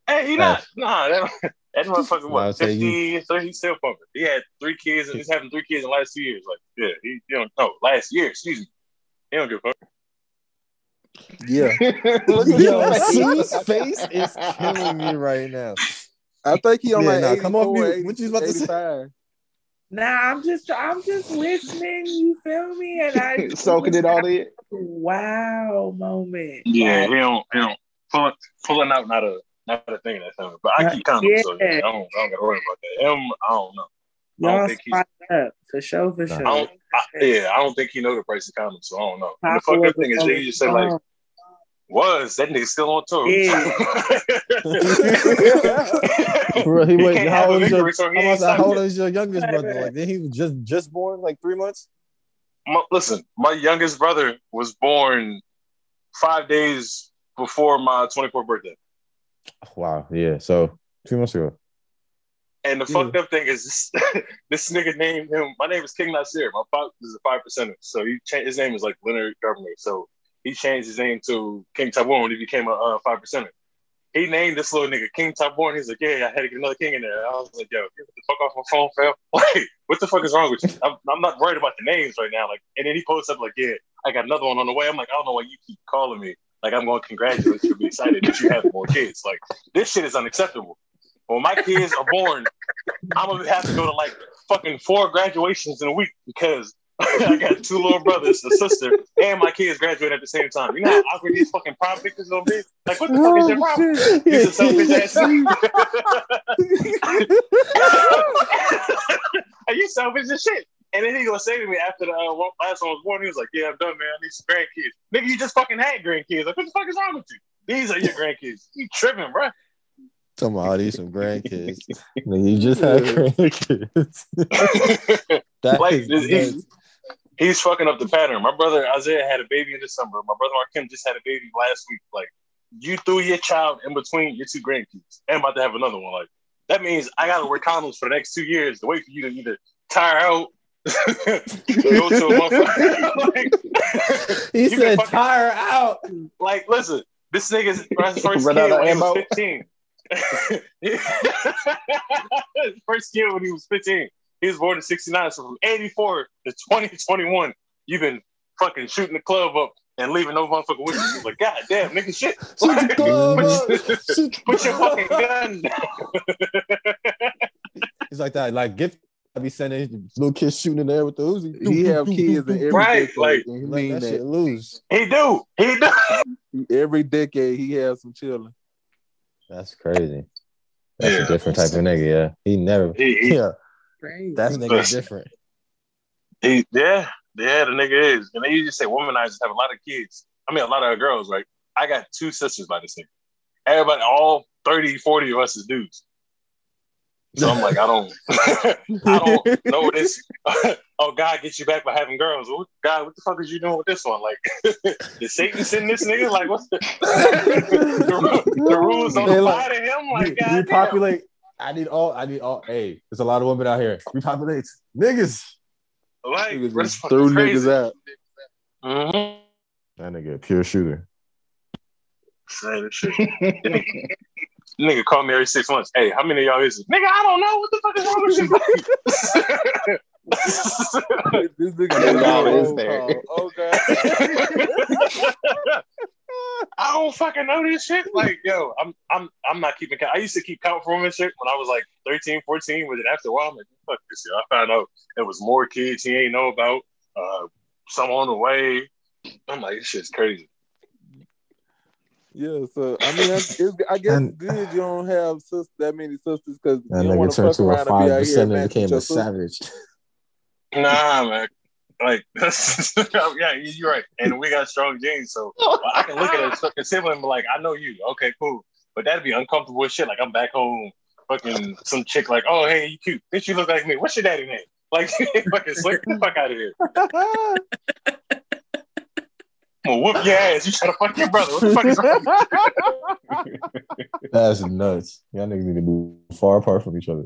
Hey, he not. Nah, that, that motherfucker what? say you- 50, so he's still pumping. He had three kids. and He's having three kids in the last two years. Like, yeah, he, he don't know. Last year, excuse me. He don't give a fuck. Yeah. Look at Yo, his face is killing me right now. I think he on Yeah, like nah, 84, come off mute. 80, What you was about to say? 85. Nah, I'm just I'm just listening. You feel me? And I Soaking it all in. Wow moment. Yeah, Like, he don't. He don't. Pulling, pulling out not a not a thing that's him. But I keep counting. Yeah. So yeah, I don't. I don't gotta worry about that. Him, I don't know. I don't y'all think he's- spot up for sure, for sure. I don't. I, yeah, I don't think he know the price of condoms. So I don't know. And the Papa fucked up thing is a that he just said like was that nigga still on tour. Bro, he He wait, can't how old is your, victory, so he how, ain't much, how signed old is your youngest brother? Like, then he was just just born, like three months. My- listen, my youngest brother was born five days before my 24th birthday. Wow, yeah. So two months ago. And the Yeah. fucked up thing is this, this nigga named him. My name is King Nasir. My pop is a five percenter. So he changed his name is like Leonard Governor. So he changed his name to King Tabor when he became a uh, five percenter. He named this little nigga King Tabor. He's like, yeah, I had to get another king in there. I was like, yo, get the fuck off my phone, fam. Like, what the fuck is wrong with you? I'm, I'm not worried about the names right now. Like, and then he posts up like, yeah, I got another one on the way. I'm like, I don't know why you keep calling me. Like, I'm going to congratulate you, be excited that you have more kids. Like, this shit is unacceptable. When my kids are born, I'm gonna have to go to like fucking four graduations in a week because I got two little brothers, a sister, and my kids graduate at the same time. You know how awkward these fucking prom pictures gonna be? Like, what the fuck is your problem? Are selfish ass. Are you selfish as shit? And then he gonna say to me after the uh, one- last one was born, he was like, "Yeah, I'm done, man. I need some grandkids. Nigga, you just fucking had grandkids. Like, what the fuck is wrong with you? These are your grandkids. You tripping, bro? Talking about all these some grandkids. Nigga, you just had grandkids. That Like, is this- he's- He's fucking up the pattern. My brother Isaiah had a baby in December. My brother Markim just had a baby last week. Like, you threw your child in between your two grandkids and about to have another one. Like, that means I gotta wear condoms for the next two years to wait for you to either tire out, go to a like, He you can said, fucking- "Tire out." like, listen, this nigga's first Run kid out of when he was 15. First kid when he was 15. He was born in 69, so from 84 to 2021, you've been fucking shooting the club up and leaving no motherfucker with you. Like, God damn, nigga, shit. Shoot the club up. put, Shoot put your fucking gun down. It's like that. Like gift. I be sending little kids shooting in the air with the Uzi. He have kids in every Right, decade. like- he Let mean that that shit loose. He do. He do. every decade he has some children. That's crazy. That's Yeah. a different type of nigga. Yeah, he never. He, he, Yeah, Crazy. that's nigga different. he, yeah, yeah, the nigga is. And they usually say womanizers have a lot of kids. I mean, a lot of girls, right? I got two sisters by this nigga. Everybody, all 30, 40 of us is dudes. So I'm like, I don't, I don't know this. oh, God gets you back by having girls. Well, God, what the fuck is you doing with this one? Like, did Satan send this nigga? Like, what's the, the, the rules don't They apply like- to him? Like, Re- God damn. repopulate. I need all. I need all. Hey, there's a lot of women out here. Repopulate niggas. Like, Niggas that's just threw crazy. niggas out. Mhm. That nigga a pure shooter. Say that shit. Nigga call me every six months. Hey, how many of y'all is it? Nigga, I don't know. What the fuck is wrong with you? this nigga all is there. Oh god. I don't fucking know this shit. Like, yo, I'm I'm I'm not keeping count. I used to keep count for women shit when I was like 13, 14, but then after a while I'm like, fuck this shit. I found out there was more kids he ain't know about. Uh some on the way. I'm like, this shit's crazy. Yeah, so I mean, it's, it's, I guess And- good you don't have sis, that many sisters because you That don't want nigga to turned fuck to a around and be five out here percent and matching became a savage. Nah, man. Like, that's yeah, you're right. And we got strong genes, so I can look at a fucking sibling and be like, I know you. Okay, cool. But that'd be uncomfortable as shit. Like, I'm back home, fucking some chick, like, oh, hey, you cute. Bitch, you look like me. What's your daddy name? Like, fucking slick the fuck out of here. I'm gonna whoop your ass. You try to fuck your brother. What the fuck is wrong? That's nuts. Y'all niggas need to move far apart from each other.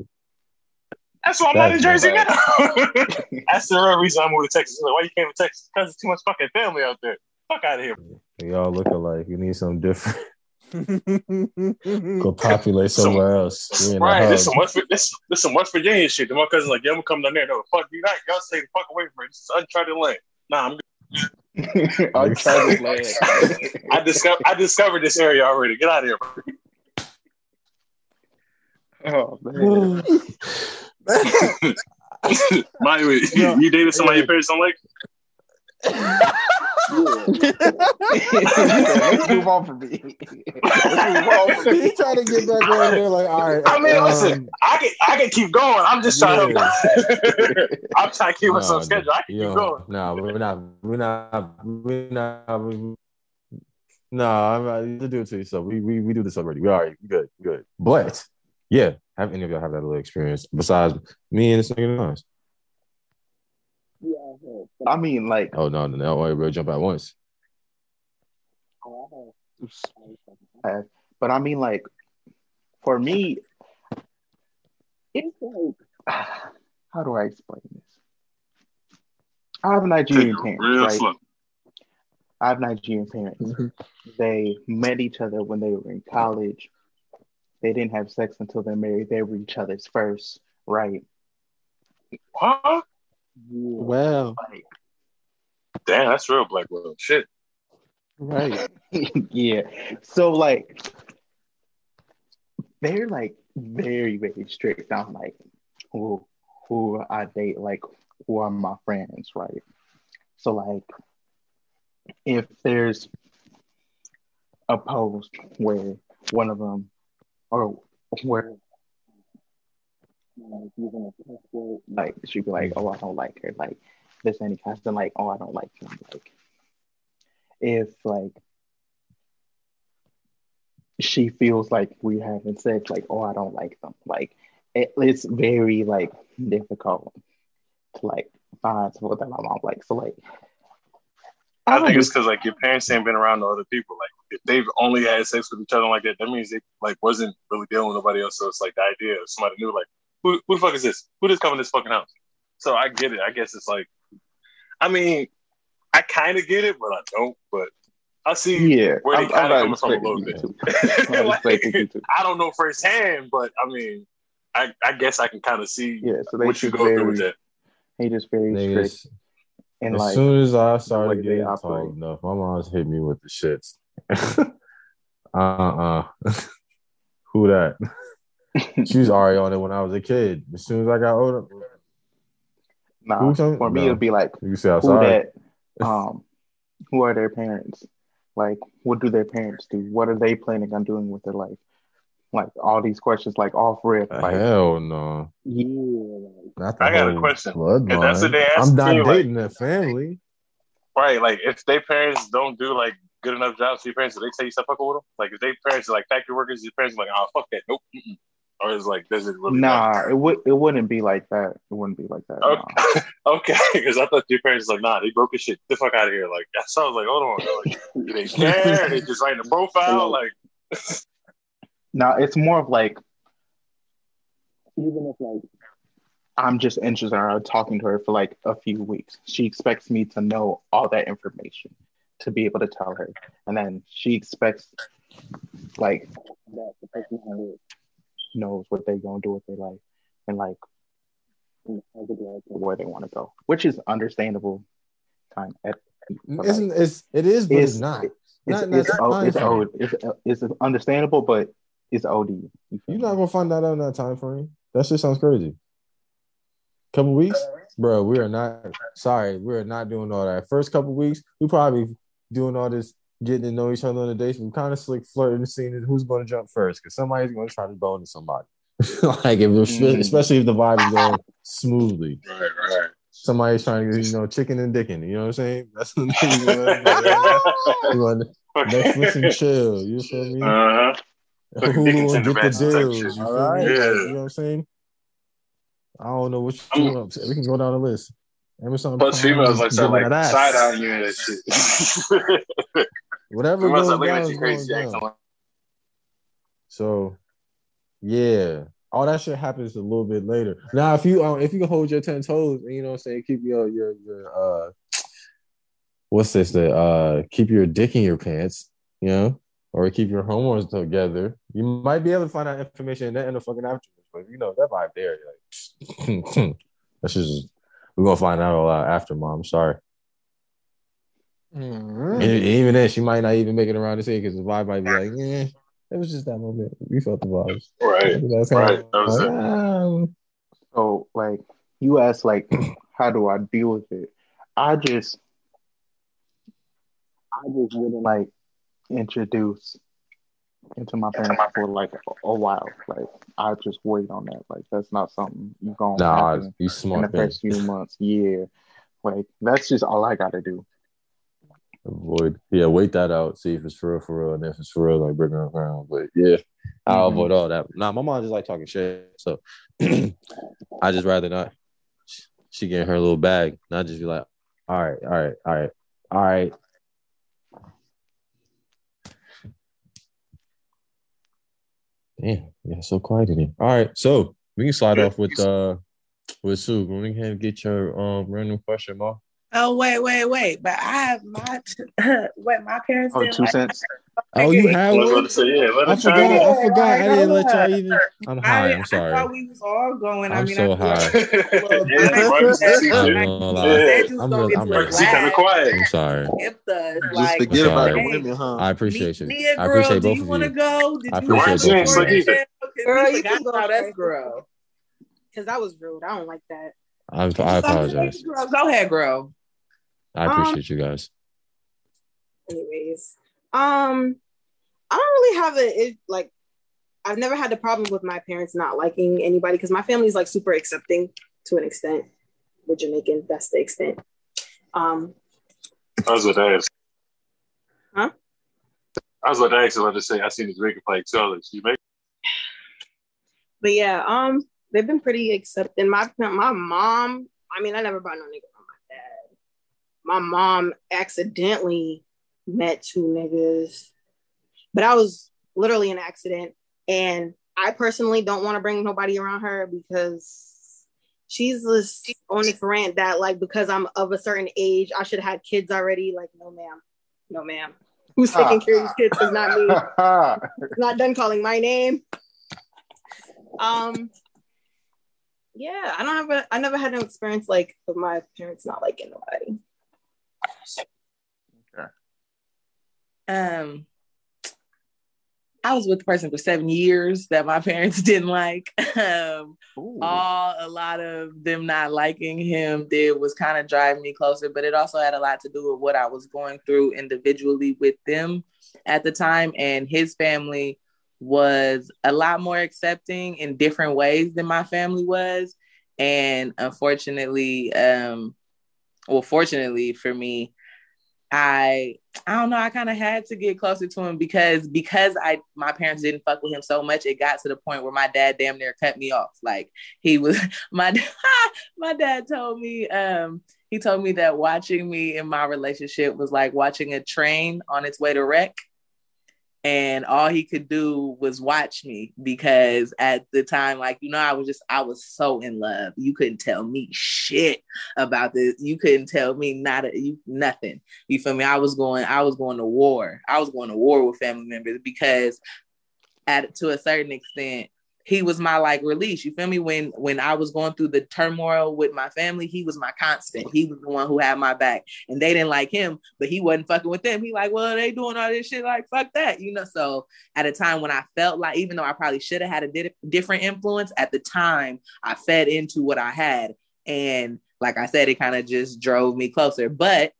That's why I'm not in Jersey not now. That's the real reason I moved to Texas. Like, why you came to Texas? Because there's too much fucking family out there. Fuck out of here. Y'all look alike. You need something different. Go populate Some- somewhere else. We in the Right, this hub. some West this, this some West Virginia shit. The my cousin's like, yeah, I'm gonna come down there. No, fuck you not. Y'all stay the fuck away from it. This is uncharted land. Nah, I'm Uncharted land. I discovered I discovered this area already. Get out of here. bro. Oh man. My, you, you dated somebody your parents don't like? Let's move on from me. Let's move on from me. he trying to get back on there. Like, all right. I mean, um, listen, I can I can keep going. I'm just trying Yeah. to I'm trying to keep us nah, on schedule. I can yo, keep going. Nah, we're not. We're not. We're not. We, no, I'm not. You do it to yourself. We, we we do this already. We all right. Good. Good. But yeah, have any of y'all have that little experience besides me and this nigga Nas? I mean, like, Oh no, no, no! Wait, we'll jump at once. Oh, but I mean, like, for me, it's like, how do I explain this? I have Nigerian parents, real right? slow. I have Nigerian parents. Mm-hmm. They met each other when they were in college. They didn't have sex until they're married. They were each other's first, right? Huh? Wow, Like, Damn, that's real black world. Shit. right? yeah. So like they're like very, very strict on like who who I date, like who are my friends, right? So like if there's a post where one of them or where like she'd be like, Oh, I don't like her, like this any constant like, oh I don't like him. Like if like she feels like we having sex, like, oh, I don't like them. Like, it, it's very like difficult to like find someone that my mom likes. So like, I don't think it's because like your parents ain't been around the other people. Like if they've only had sex with each other like that, that means they like wasn't really dealing with nobody else. So it's like the idea of somebody new, like who, who the fuck is this? Who just come in this fucking house? So I get it. I guess it's like, I mean, I kind of get it, but I don't. But I see yeah, where they I'm, kind of not coming from a little bit. I'm Like, expecting you to. I don't know firsthand, but I mean, I, I guess I can kind of see Yeah, so they what you just go through with that. they just very strict, Niggas, and as like soon as I started they getting operate. tall enough, my mom's hit me with the shits. uh uh Who that? She was already on it when I was a kid. As soon as I got older, nah, for me no. it'd be like you say who that um who are their parents like what do their parents do what are they planning on doing with their life like all these questions like off rip like Hell no. yeah like, Not the I got a question. Bloodline. If that's what they ask I'm not me, like- dating that family. Right, like if their parents don't do like good enough jobs for your parents, do they tell you stop fucking with them? Like if their parents are like factory workers, your parents are like, oh fuck that, nope. Mm-mm. Or is like, does it really? nah it would it wouldn't be like that it wouldn't be like that nah. Okay, okay, because I thought your parents was like, nah, they broke his shit. Get the fuck out of here. Like, so I was like, hold on, like, they care? they just writing a profile, like, Now it's more of like even if like I'm just interested in her talking to her for like a few weeks. She expects me to know all that information to be able to tell her. And then she expects like that the person I'm with knows what they're gonna do with their life and like where they want to go. Which is understandable kind at Isn't like, it's it is, but it's, it's- not. it's, Not- it's, not o- it's, o- it's, it's understandable, but it's OD. You You're not gonna find that out in that time frame. That shit sounds crazy. Couple weeks, bro. We are not sorry. We are not doing all that. First couple weeks, we probably doing all this, getting to know each other on the dates. we're kind of slick flirting, seeing who's going to jump first, because somebody's going to try to bone to somebody. like if Mm. especially if the vibe is going smoothly. right, right. Somebody's trying to, you know, chicken and dicking. You know what I'm saying? That's what you want. Netflix and chill. You feel me? Uh-huh. Fucking Hulu Dickens and get the deals. You feel Alright. me? Yeah. You know what I'm saying? I don't know what you I'm- want. We can go down the list. Amazon Plus, females like start like side eyeing you and that shit. Whatever goes looking down at is you going down. like So, yeah, all that shit happens a little bit later. Now, if you um, if you can hold your ten toes, and you know what I'm saying, keep your your your uh, what's this? The uh, keep your dick in your pants, you know, or keep your hormones together. You might be able to find out information in that in the fucking afterwards. But you know that vibe there, like that's just we're gonna find out a lot after, mom. Sorry. Mhm. And even then, she might not even make it around to say because the vibe might be like, yeah, it was just that moment. We felt the vibes. right. That's kinda Right, that was like, it. ah, So like you asked like how do I deal with it? I just I just wouldn't like introduce into my parents for like a, a while. Like I just wait on that. Like that's not something you're gonna Nah, happen you in the man. first few months. Yeah. Like that's just all I gotta do. Avoid. Yeah, wait that out. See if it's for real, for real. And if it's for real, like bring her around. But yeah, I'll Mhm. avoid all that. Nah, my mom just like talking shit. So I just rather not. She get her little bag. Not just be like, all right, all right, all right, all right. Damn, yeah, so quiet in here. All right, so we can slide off with uh with Sue. Go ahead and get your um random question, Mark. Oh wait, wait, wait! But I have my what my parents Oh, did. two like- cents. Oh, you have one? say, yeah, I forgot. I forgot. I didn't let y'all even. I'm high. didn't- I'm I sorry. thought we was all going. I I'm mean, so I high. I bro, you see know. I'm shit. not gonna lie. Said you was I'm gonna I'm to really. the She kind of quiet. I'm sorry. If Just like, forget about the women, huh? I appreciate you. Nia, I girl, appreciate do both you of want to you. go? Did I you appreciate want both to of go? you. Slick either. Girl, Girl, you can go about us, girl. Because that was rude. I don't like that. I, I apologize. Go ahead, girl. I appreciate you guys. Anyways, um, I don't really have a it, like. I've never had the problem with my parents not liking anybody because my family's like super accepting to an extent. We're Jamaican, that's the extent. Um, I was with that. Huh? I was with that. I wanted to say I seen the Jamaican flag too. I you make but yeah, um, they've been pretty accepting. My my mom, I mean, I never bought no nigga from my dad. My mom accidentally met two niggas, but I was literally an accident. And I personally don't want to bring nobody around her because she's this on this rant that like because I'm of a certain age, I should have had kids already. Like, no, ma'am, no, ma'am. Who's taking care of these kids is not me not done calling my name. Um, yeah, I don't have a. I never had no experience like of my parents not liking nobody. Um, I was with the person for seven years that my parents didn't like. Um, all a lot of them not liking him did was kind of drive me closer, but it also had a lot to do with what I was going through individually with them at the time. And his family was a lot more accepting in different ways than my family was. And unfortunately, um, well, fortunately for me, I I don't know, I kind of had to get closer to him because because I my parents didn't fuck with him so much, it got to the point where my dad damn near cut me off. Like he was my my dad told me um he told me that watching me in my relationship was like watching a train on its way to wreck and all he could do was watch me because at the time like you know i was just i was so in love. You couldn't tell me shit about this. You couldn't tell me not a, you nothing. You feel me? I was going i was going to war. I was going to war with family members because at to a certain extent he was my like release. You feel me? When when I was going through the turmoil with my family, he was my constant. He was the one who had my back. And they didn't like him, but he wasn't fucking with them. He like, well, they doing all this shit, like fuck that, you know. So at a time when I felt like, even though I probably should have had a di- different influence, at the time I fed into what I had. And like I said, it kind of just drove me closer. But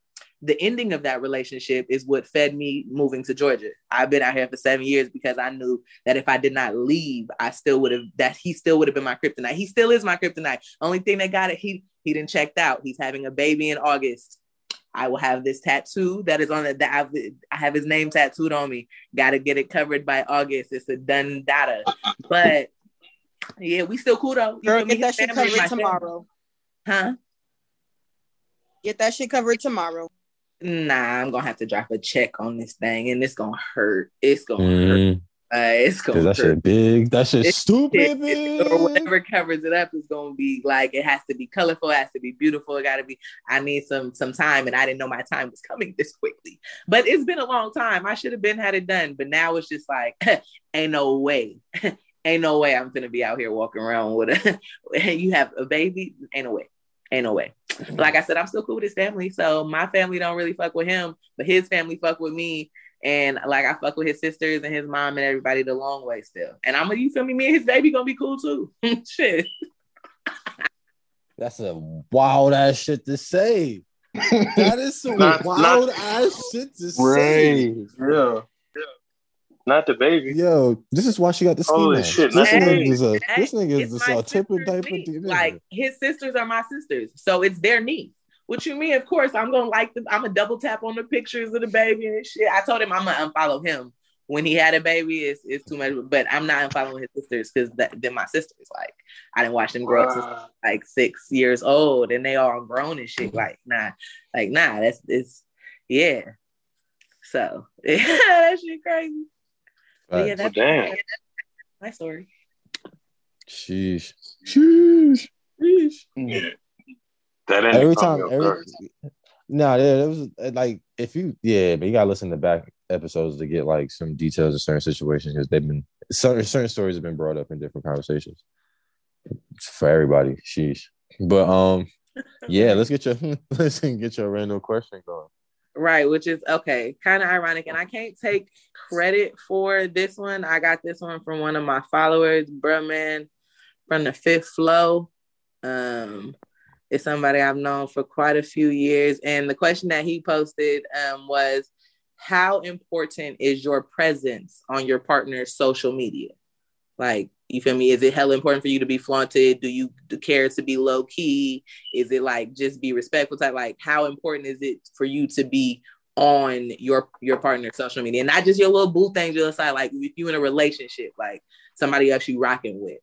the ending of that relationship is what fed me moving to Georgia. I've been out here for seven years because I knew that if I did not leave, I still would have that he still would have been my kryptonite. He still is my kryptonite. Only thing that got it, he he didn't checked out. He's having a baby in August. I will have this tattoo that is on it. That I've, I have his name tattooed on me. Got to get it covered by August. It's a done data. But yeah, we still cool though. Girl, get that shit covered my family. tomorrow. Huh? Get that shit covered tomorrow. Nah, I'm gonna have to drop a check on this thing, and it's gonna hurt. It's gonna hurt. Mm, Uh, it's gonna that hurt. shit big. That shit It's- stupid It- or whatever covers it up is gonna be like it has to be colorful, it has to be beautiful. It gotta be. I need some some time, and I didn't know my time was coming this quickly. But it's been a long time. I should have been had it done, but now it's just like ain't no way, ain't no way I'm gonna be out here walking around with a. you have a baby? Ain't no way. Ain't no way. Like I said, I'm still cool with his family. So my family don't really fuck with him, but his family fuck with me. And like I fuck with his sisters and his mom and everybody the long way still. And I'm gonna, you feel me? Me and his baby gonna be cool too. Shit. That's a wild ass shit to say. That is some Not- wild not- ass shit to say. Yeah. Not the baby. Yo, this is why she got the ski Holy mask. shit, This not nigga is a Hey, this nigga is my a tipper diaper. nigga. Like his sisters are my sisters, so it's their niece. What you mean? Of course, I'm gonna like them. I'm gonna double tap on the pictures of the baby and shit. I told him I'm gonna unfollow him when he had a baby. It's, it's too much, but I'm not unfollowing his sisters because they're my sisters. Like I didn't watch them grow up since like six years old, and they all grown and shit. Like nah, like nah. That's it's yeah. So that shit crazy. But yeah, that's Well, damn. my story. Sheesh. Sheesh. Sheesh. Yeah. That ended Every time, every guard. no, yeah, it was uh, like if you, yeah, but you gotta listen to back episodes to get like some details of certain situations because they've been certain certain stories have been brought up in different conversations for everybody. Sheesh. But um, yeah, let's get your let's get your random question going. Right, which is okay, kind of ironic. And I can't take credit for this one. I got this one from one of my followers, bruh man, from the fifth flow. Um, it's somebody I've known for quite a few years. And the question that he posted um, was how important is your presence on your partner's social media? Like, you feel me? Is it hella important for you to be flaunted? Do you care to be low key? Is it like just be respectful type? Like, how important is it for you to be on your your partner's social media and not just your little boo things your side? Like, if you in a relationship, like somebody else you rocking with.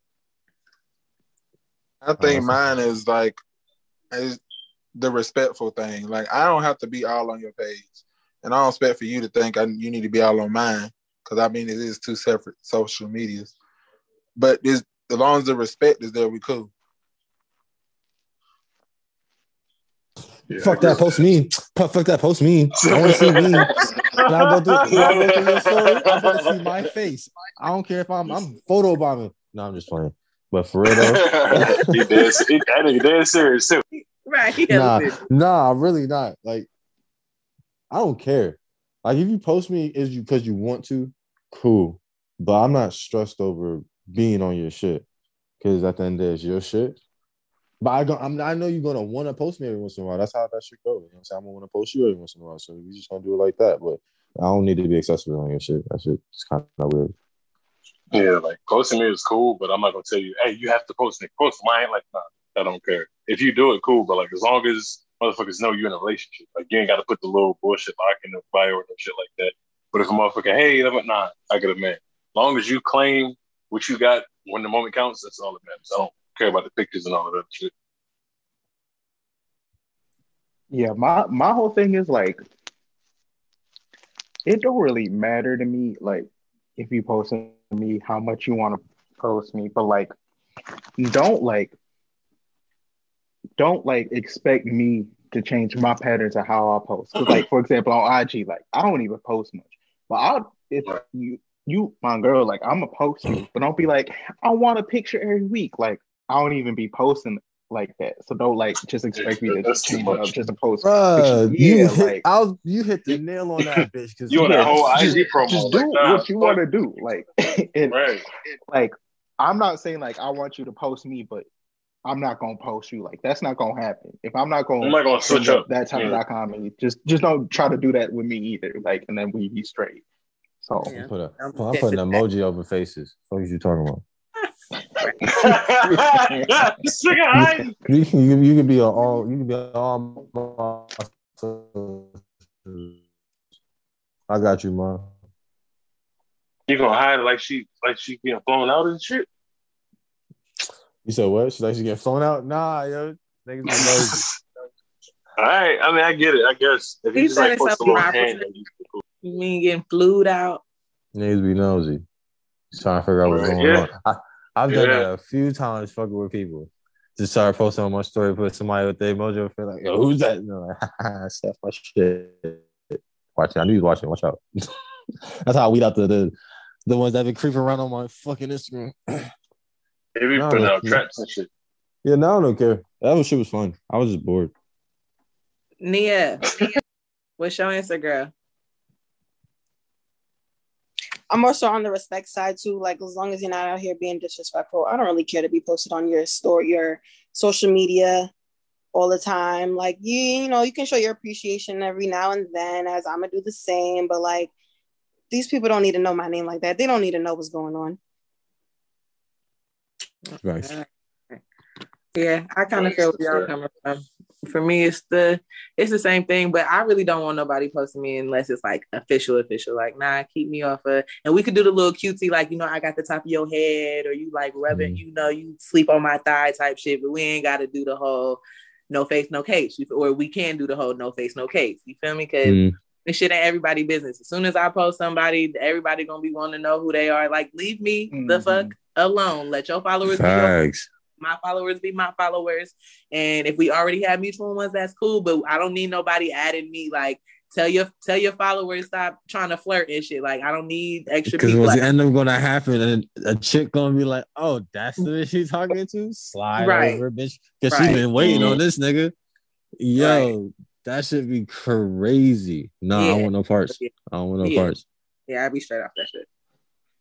I think Awesome. mine is like is the respectful thing. Like I don't have to be all on your page, and I don't expect for you to think I, you need to be all on mine because I mean it is two separate social medias. But this, as long as the respect is there, we cool. Yeah, Fuck that, post me. Fuck fuck that, post me. I want to see me. When I go through, when I go through your story, I want to see my face. I don't care if I'm I'm photo bombing. No, I'm just playing. But for real though, he dead, he, that nigga dead serious too. Right. nah, nah, really not. Like I don't care. Like if you post me is you because you want to, cool. But I'm not stressed over being on your shit because at the end of the day, it's your shit. But I go, I'm, I know you're gonna want to post me every once in a while. That's how that should go. You know what I'm saying? I'm gonna want to post you every once in a while. So we just gonna do it like that. But I don't need to be accessible on your shit. That shit is kind of weird. Yeah, like posting me is cool, but I'm not gonna tell you, hey, you have to post me. Post mine, like, nah, I don't care. If you do it, cool, but like as long as motherfuckers know you're in a relationship, like you ain't gotta put the little bullshit lock in the bio or no shit like that. But if a motherfucker, hey, nah, I got a man. As long as you claim what you got when the moment counts, that's all that matters. I don't care about the pictures and all of that shit. Yeah, my my whole thing is like, it don't really matter to me. Like, if you post me, how much you want to post me, but like, don't like, don't like expect me to change my patterns of how I post. Like, for example, on IG, like I don't even post much, but I'll if you you my girl, like I'm gonna post you, mm. but don't be like, I want a picture every week. Like I don't even be posting like that. So don't like just expect me to That's too change it up much. just to post. Bruh, pictures. you yeah, hit, like I was, you hit the nail on that bitch. Cause You on that whole just, IG promo? just like, do nah, what you want to do. Like, and, Right. like I'm not saying like I want you to post me, but I'm not gonna post you. Like that's not gonna happen. If I'm not gonna, I'm not gonna switch up. that type Yeah. of comedy, just just don't try to do that with me either. Like, and then we be straight. So Yeah. Put a, I'm I'm putting emoji over faces. What are you talking about? this. You can you, you can be a all you can be a all. I got you, man. You gonna hide it like she like she getting flown out and shit? You said what? Should I should get flown out? Nah, yo, niggas be nosy. All right, I mean I get it. I guess if you He just said like post a little hand, cool. You mean getting flued out? Niggas be nosy. Just trying to figure out what's going yeah. on. I, I've done Yeah. that a few times fucking with people. Just started posting on my story, put somebody with the emoji, feel like, yo, who's that? And they're like, that's my shit. Watching, I knew you was watching. Watch out. That's how I weed out the, the the ones that been creeping around on my fucking Instagram. They be putting out traps and shit. Yeah, now I don't care. That was shit was fun. I was just bored. Nia, what's your Instagram? I'm also on the respect side too. Like as long as you're not out here being disrespectful, I don't really care to be posted on your store, your social media all the time. Like you, you know, you can show your appreciation every now and then as I'm gonna do the same, but like these people don't need to know my name like that. They don't need to know what's going on. Nice. Yeah, I kind of feel where y'all coming from. For me, it's the it's the same thing, but I really don't want nobody posting me unless it's like official, official. Like, nah, keep me off of. And we could do the little cutesy, like you know, I got the top of your head, or you like rubbing, Mhm. you know, you sleep on my thigh type shit. But we ain't got to do the whole no face, no case, or we can do the whole no face, no case. You feel me? Because Mm, this shit ain't everybody business. As soon as I post somebody, everybody gonna be wanting to know who they are. Like, leave me the Mhm. fuck alone. Let your followers be your Facts. My followers be my followers. And if we already have mutual ones, that's cool. But I don't need nobody adding me. Like, tell your tell your followers stop trying to flirt and shit. Like, I don't need extra Because what's Like, end up gonna happen, and a chick gonna be like, "Oh, that's the bitch she's talking to." Slide Right. over, bitch, because Right. she been waiting Mhm. on this nigga. Yo, that should be crazy. No, I don't want no parts. I don't want no Yeah. parts. yeah, I be straight off that shit.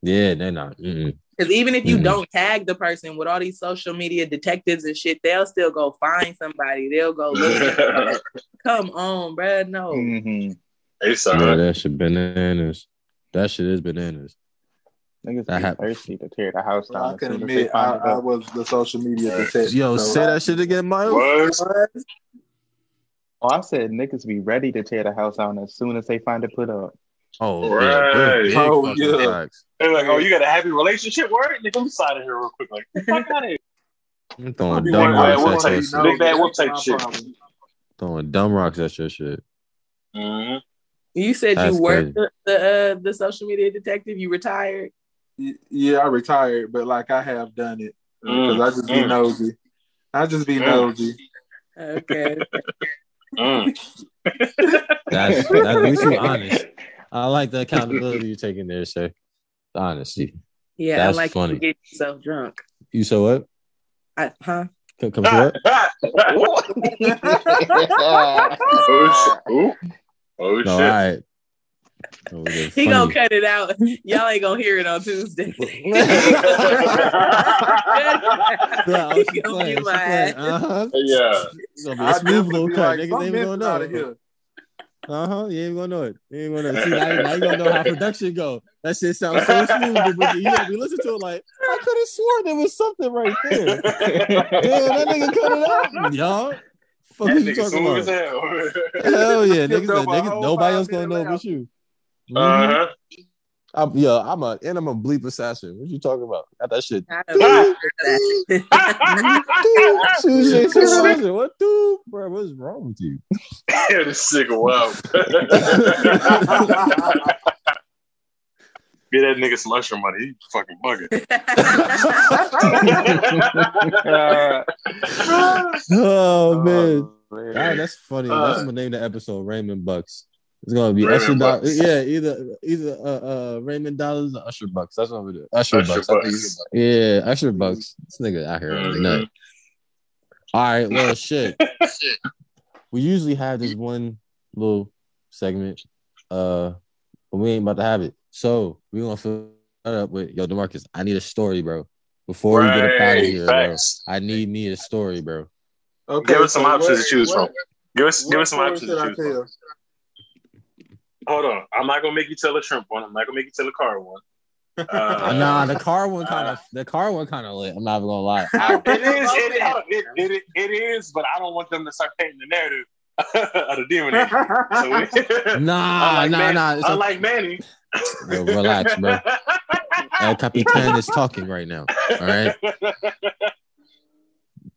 Yeah, they're not. Mm-mm. Because even if you Mhm. don't tag the person with all these social media detectives and shit, they'll still go find somebody. They'll go look. Come on, bruh. No. mhm. It's Yeah, alright. that shit bananas. That shit is bananas. niggas That be hap- thirsty to tear the house down. I as can soon as they admit I, I was the social media detective. Yo, so- say that shit again, Miles. What? Oh, I said niggas be ready to tear the house down as soon as they find it put up. Oh, Right. yeah, big, big Oh, yeah. facts. They're like, oh, you got a happy relationship? Word? Nigga, let me slide in here real quick. Like, fuck out of here. I'm throwing dumb one bad rocks at your shit. Big bad whoop type shit. Throwing dumb rocks at your shit. Mm-hmm. You said That's you worked the the, uh, the social media detective. You retired. Yeah, I retired, but like I have done it because Mm, I just be mm. nosy. I just be Mm. nosy. Okay. Mm. That's that. At least you honest. I like the accountability you're taking there, sir. Honesty. Yeah, That's I like funny. to get yourself drunk. You said what? I, huh? Come, come to what? oh, shit. Ooh. Oh No, shit. all right. Oh, that's He gonna cut it out. Y'all ain't gonna hear it on Tuesday. Yeah, oh, He she gonna be like- Uh-huh. yeah. It's gonna be I a smooth little be cut. like, Niggas ain't gonna out of know. Uh huh. You ain't gonna know it. You ain't gonna know. See, now, now you gonna know how production go. That shit sounds so smooth, but you be listening to it like I could have sworn there was something right there. Damn, that nigga cut it out, y'all. Fuck That you talking about? hell. Hell yeah, niggas, niggas nobody else gonna know but you. Mhm. Uh-huh. I'm, yeah, I'm a and I'm a bleep assassin. What you talking about? Got that shit. I don't know that. Dude, she was saying something. What, dude, bro? What's wrong with you? Yeah, this nigga wow. Get that nigga some mushroom money. He fucking bugging. Oh man, man. Ah, that's funny. Uh, that's what gonna name the episode. Raymond Bucks. It's gonna be Raymond Usher. Do- yeah, either either uh, uh Raymond Dollars or Usher Bucks. That's what we do. Usher, Usher Bucks. I think Bucks. Yeah, Usher Bucks. This nigga out here Mhm. nut. All right, well, shit. we usually have this one little segment, uh, but we ain't about to have it. So we gonna fill that up with yo, Demarcus. I need a story, bro. Before we get up out of Right, here, bro. I need me a story, bro. Okay, Give us some so options what- to choose what- from. Give us give us some options should to I choose from. Tell? Hold on. I'm not gonna make you tell a shrimp one. I'm not gonna make you tell a car one. Uh, nah, the car one kind of the car one kind of lit. I'm not even gonna lie. it is. It, it, it, it, it is, but I don't want them to start painting the narrative of the demon. So we, Nah, unlike nah, Man- nah. It's a- unlike Manny. Yo, relax, bro. El Capitan is talking right now. All right.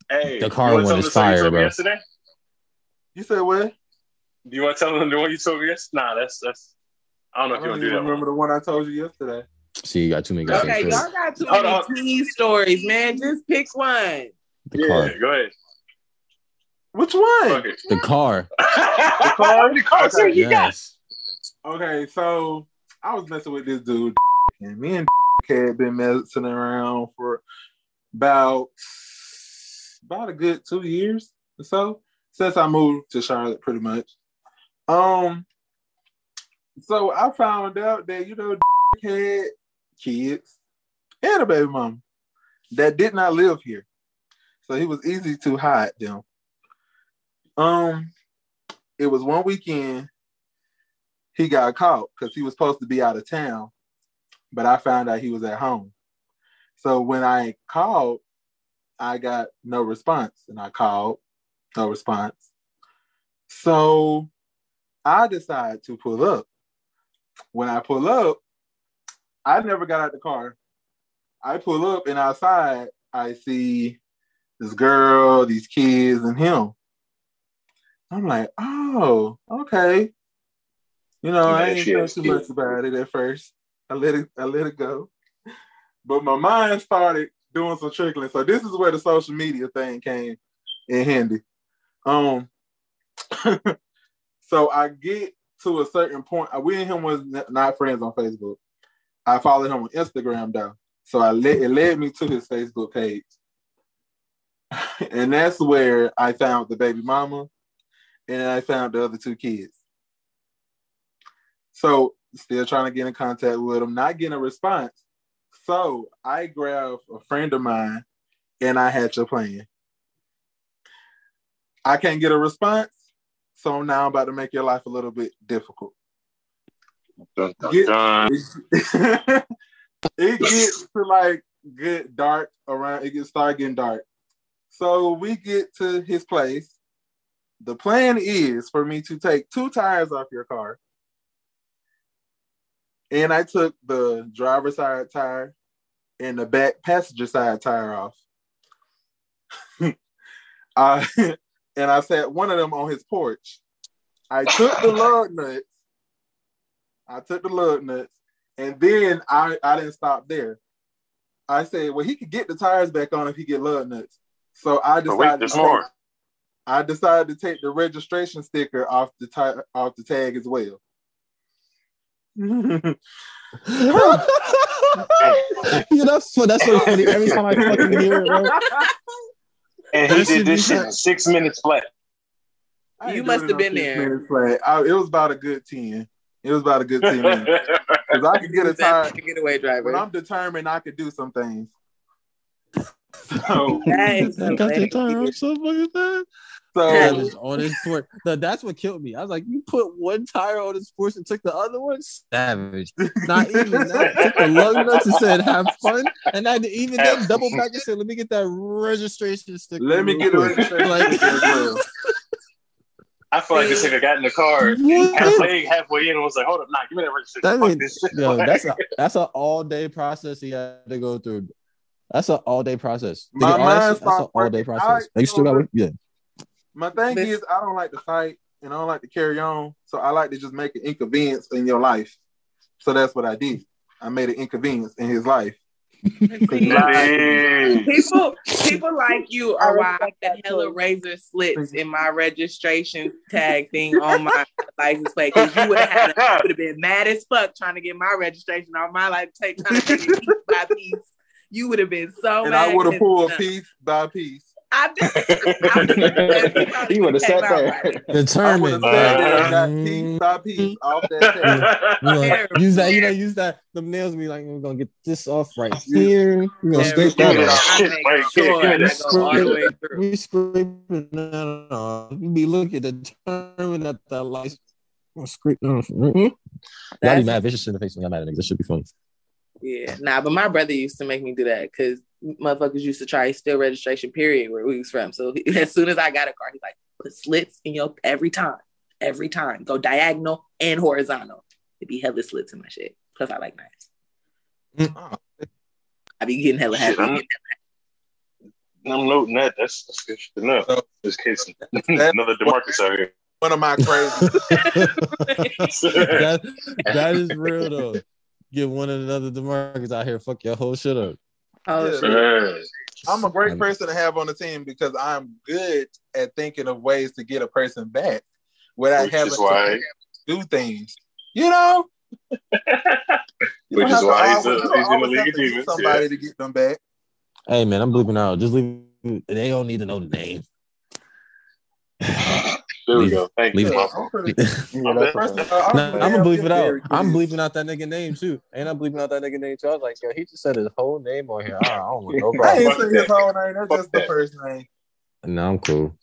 Hey, The car one is them the story you fire, bro. Yesterday? You said what? Do you want to tell them the one you told me yesterday? Nah, that's that's. I don't know I if you want to do that. remember One. the one I told you yesterday. See, you got too many goddamn Okay, stories. y'all got too Hold many on. teen stories, man. Just pick one. The Yeah, car. go ahead. Which one? Fuck it. The car. the car. The car. Okay. you got. Yes. Okay, so I was messing with this dude, and me and had been messing around for about about a good two years or so since I moved to Charlotte, pretty much. Um, so I found out that you know had kids and a baby mama that did not live here, so he was easy to hide them. Um, it was one weekend he got caught because he was supposed to be out of town, but I found out he was at home. So when I called, I got no response, and I called, no response. So I decide to pull up. When I pull up, I never got out the car. I pull up, and outside I see this girl, these kids, and him. I'm like, oh, okay. You know, I ain't think too much about it at first. I let it, I let it go. But my mind started doing some trickling. So this is where the social media thing came in handy. Um, so I get to a certain point. Uh, we and him was not friends on Facebook. I followed him on Instagram though, so I let it led me to his Facebook page, and that's where I found the baby mama, and I found the other two kids. So still trying to get in contact with him, not getting a response. So I grabbed a friend of mine, and I had your plan. I can't get a response, so now I'm about to make your life a little bit difficult. Dun, dun, Get- dun. it gets to like get dark around. It gets start getting dark. So we get to his place. The plan is for me to take two tires off your car, and I took the driver's side tire and the back passenger side tire off. I and I sat one of them on his porch. I took the lug nuts. I took the lug nuts, and then I, I didn't stop there. I said, well, he could get the tires back on if he get lug nuts. So I But wait, decided. there's to more. take- I decided to take the registration sticker off the ti- off the tag as well. yeah, that's so that's so funny. Every time I fucking hear it, bro. And he should did this shit in six minutes flat. You must have been there. flat. I, it was about a good ten. It was about a good ten minutes. Because I could get a That's time the getaway driver. when I'm determined. I could do some things. So, That is I got your time. I'm so fucking fast. So That was on his sport. No, that's what killed me. I was like, you put one tire on his sports and took the other one? Savage. Not even that. Took the lug nuts and said, have fun. And I even then double back and said, let me get that registration sticker. let me get a registration Like- I feel like this nigga got in the car, What? had a leg halfway in, and was like, "Hold up, nah, give me that registration." That Fuck mean- this shit. Yo, that's a that's an all day process he had to go through. That's an all day process. Did My he- oh, that's, an all day process. I- you still got work? Yeah. My thing This- is, I don't like to fight and I don't like to carry on. So I like to just make an inconvenience in your life. So that's what I did. I made an inconvenience in his life. Hey. People, people like you I are why I respect had that hella razor slits in my registration tag thing on my license plate. Because you would have had, a- would have been mad as fuck trying to get my registration on my life take trying to take it piece by piece. You would have been so and mad. I would have pulled piece by piece. I did. I did. He would've sat there. I would Determined. have sat there and got Uh, piece by piece off that tag. You use that, you know, use that. The nails be like, we're gonna get this off right here. We're gonna scrape that that off. shit I make right sure there. Give me I that go all the way through. We scraping that off. You be looking determined at that license. Gonna scrape that off. Mm-hmm. Y'all be mad vicious in the face when y'all mad at niggas. That should be funny. Yeah, nah, but my brother used to make me do that because motherfuckers used to try steal registration, period, where we was from. So as soon as I got a car, he's like, put slits in your every time, every time. Go diagonal and horizontal. It'd be hella slits in my shit. Plus, I like knives. Mm. I be getting hella Shit, happy. I'm, I'm noting that. That's, that's good shit to know. So- This case, another Demarcus out here. one of my crazy. that, that is real though. Get one another Demarcus out here, fuck your whole shit up. Oh, Yeah. shit. I'm a great person to have on the team because I'm good at thinking of ways to get a person back without Which having is why, to do things. You know, which don't is have to why he's, always- a, you don't he's in the league of demons. Somebody Yeah. to get them back. Hey man, I'm bleeping out. Just leave. They don't need to know the name. There we go. Thank leave you. it. I'm pretty- My bad. First of all, Nah, I'm gonna bleep it out. I'm bleeping out that nigga name too. Ain't I'm bleeping out that nigga name too? I was like, yo, he just said his whole name on here. I don't want no I problem. ain't say his whole name. That's Fuck just the first name. No, I'm cool.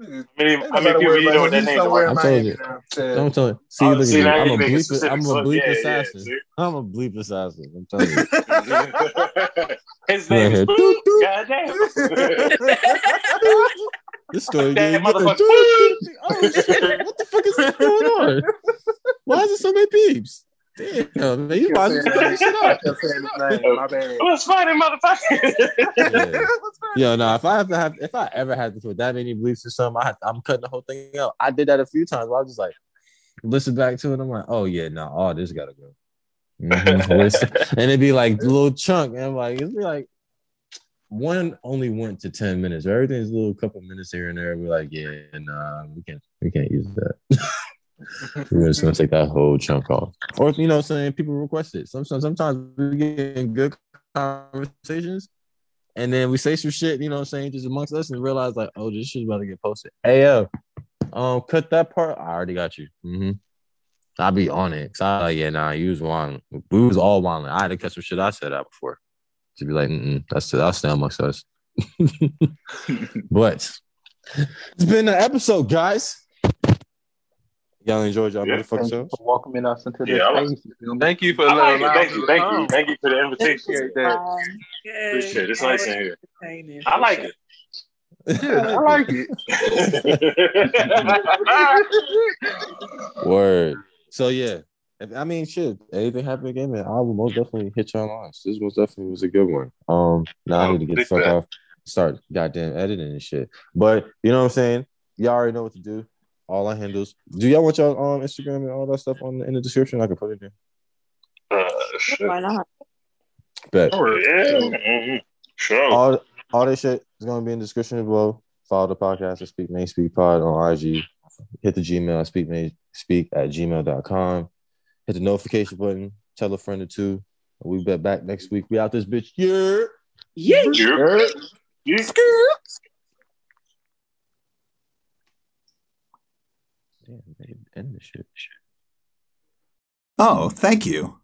How many, Ain't how many nobody people worried you know about that name? somewhere I told Miami you. now. Shit. I'm telling. See, Oh, look see, at me. you I'm a bleep. specific I'm a bleep Yeah, yeah, assassin. see? I'm a bleep assassin. I'm telling you. His name is Right here. Goddamn. This story That getting good. motherfucker. Oh shit! What the fuck is going on? Why is there so many peeps? Damn, man, you Kept might saying as well cut this shit I out. kept saying. My bad. What's funny, motherfucker? Yeah. Yo, no, if I have to have, if I ever had to put that many bleeps or something, I have, I'm cutting the whole thing out. I did that a few times. Where I was just like, listen back to it. I'm like, oh yeah, no, all this gotta go. Mhm. And it'd be like a little chunk, and I'm like, it'd be like one only went to ten minutes. Everything's a little couple minutes here and there. We're like, yeah, nah, we can't, we can't use that. We're just gonna take that whole chunk off. Or you know, saying people request it. Sometimes, sometimes we get in good conversations, and then we say some shit, you know saying, just amongst us and realize like, oh, this shit's about to get posted. Hey yo, um, cut that part. I already got you. Mm-hmm. I'll be on it. Cause I like, yeah, nah, you was wilding. We was all wilding. I had to cut some shit I said out before. To be like, that's that's stay amongst us. but it's been an episode, guys. Y'all enjoyed y'all Yeah. motherfucking Thank you shows. for welcoming us into this Yeah, I like- space. you feel me? Thank you for like allowing it. Thank you. Thank you. Thank you for the invitation. Appreciate that. Um, Appreciate it. It's nice in here. I like it. Yeah, I like it. Word. So yeah, if, I mean, shit. Anything happen again, man? I will most definitely hit y'all lines. This most definitely was a good one. Um, now I need to get the fuck off, start goddamn editing and shit. But you know what I'm saying? Y'all already know what to do. All our handles. Do y'all want y'all um Instagram and all that stuff on in the description? I can put it there. Uh, shit. Why not? Bet. Yeah. mhm. Sure. All all this shit is gonna be in the description below. Follow the podcast at Speak Main Speak Pod on IG. Hit the Gmail at speak main speak at gmail.com. Hit the notification button. Tell a friend or two. We'll be back next week. We out this bitch. Yeah. Yeah. Yeah. Yeah. Damn, they end the shit. Oh, thank you.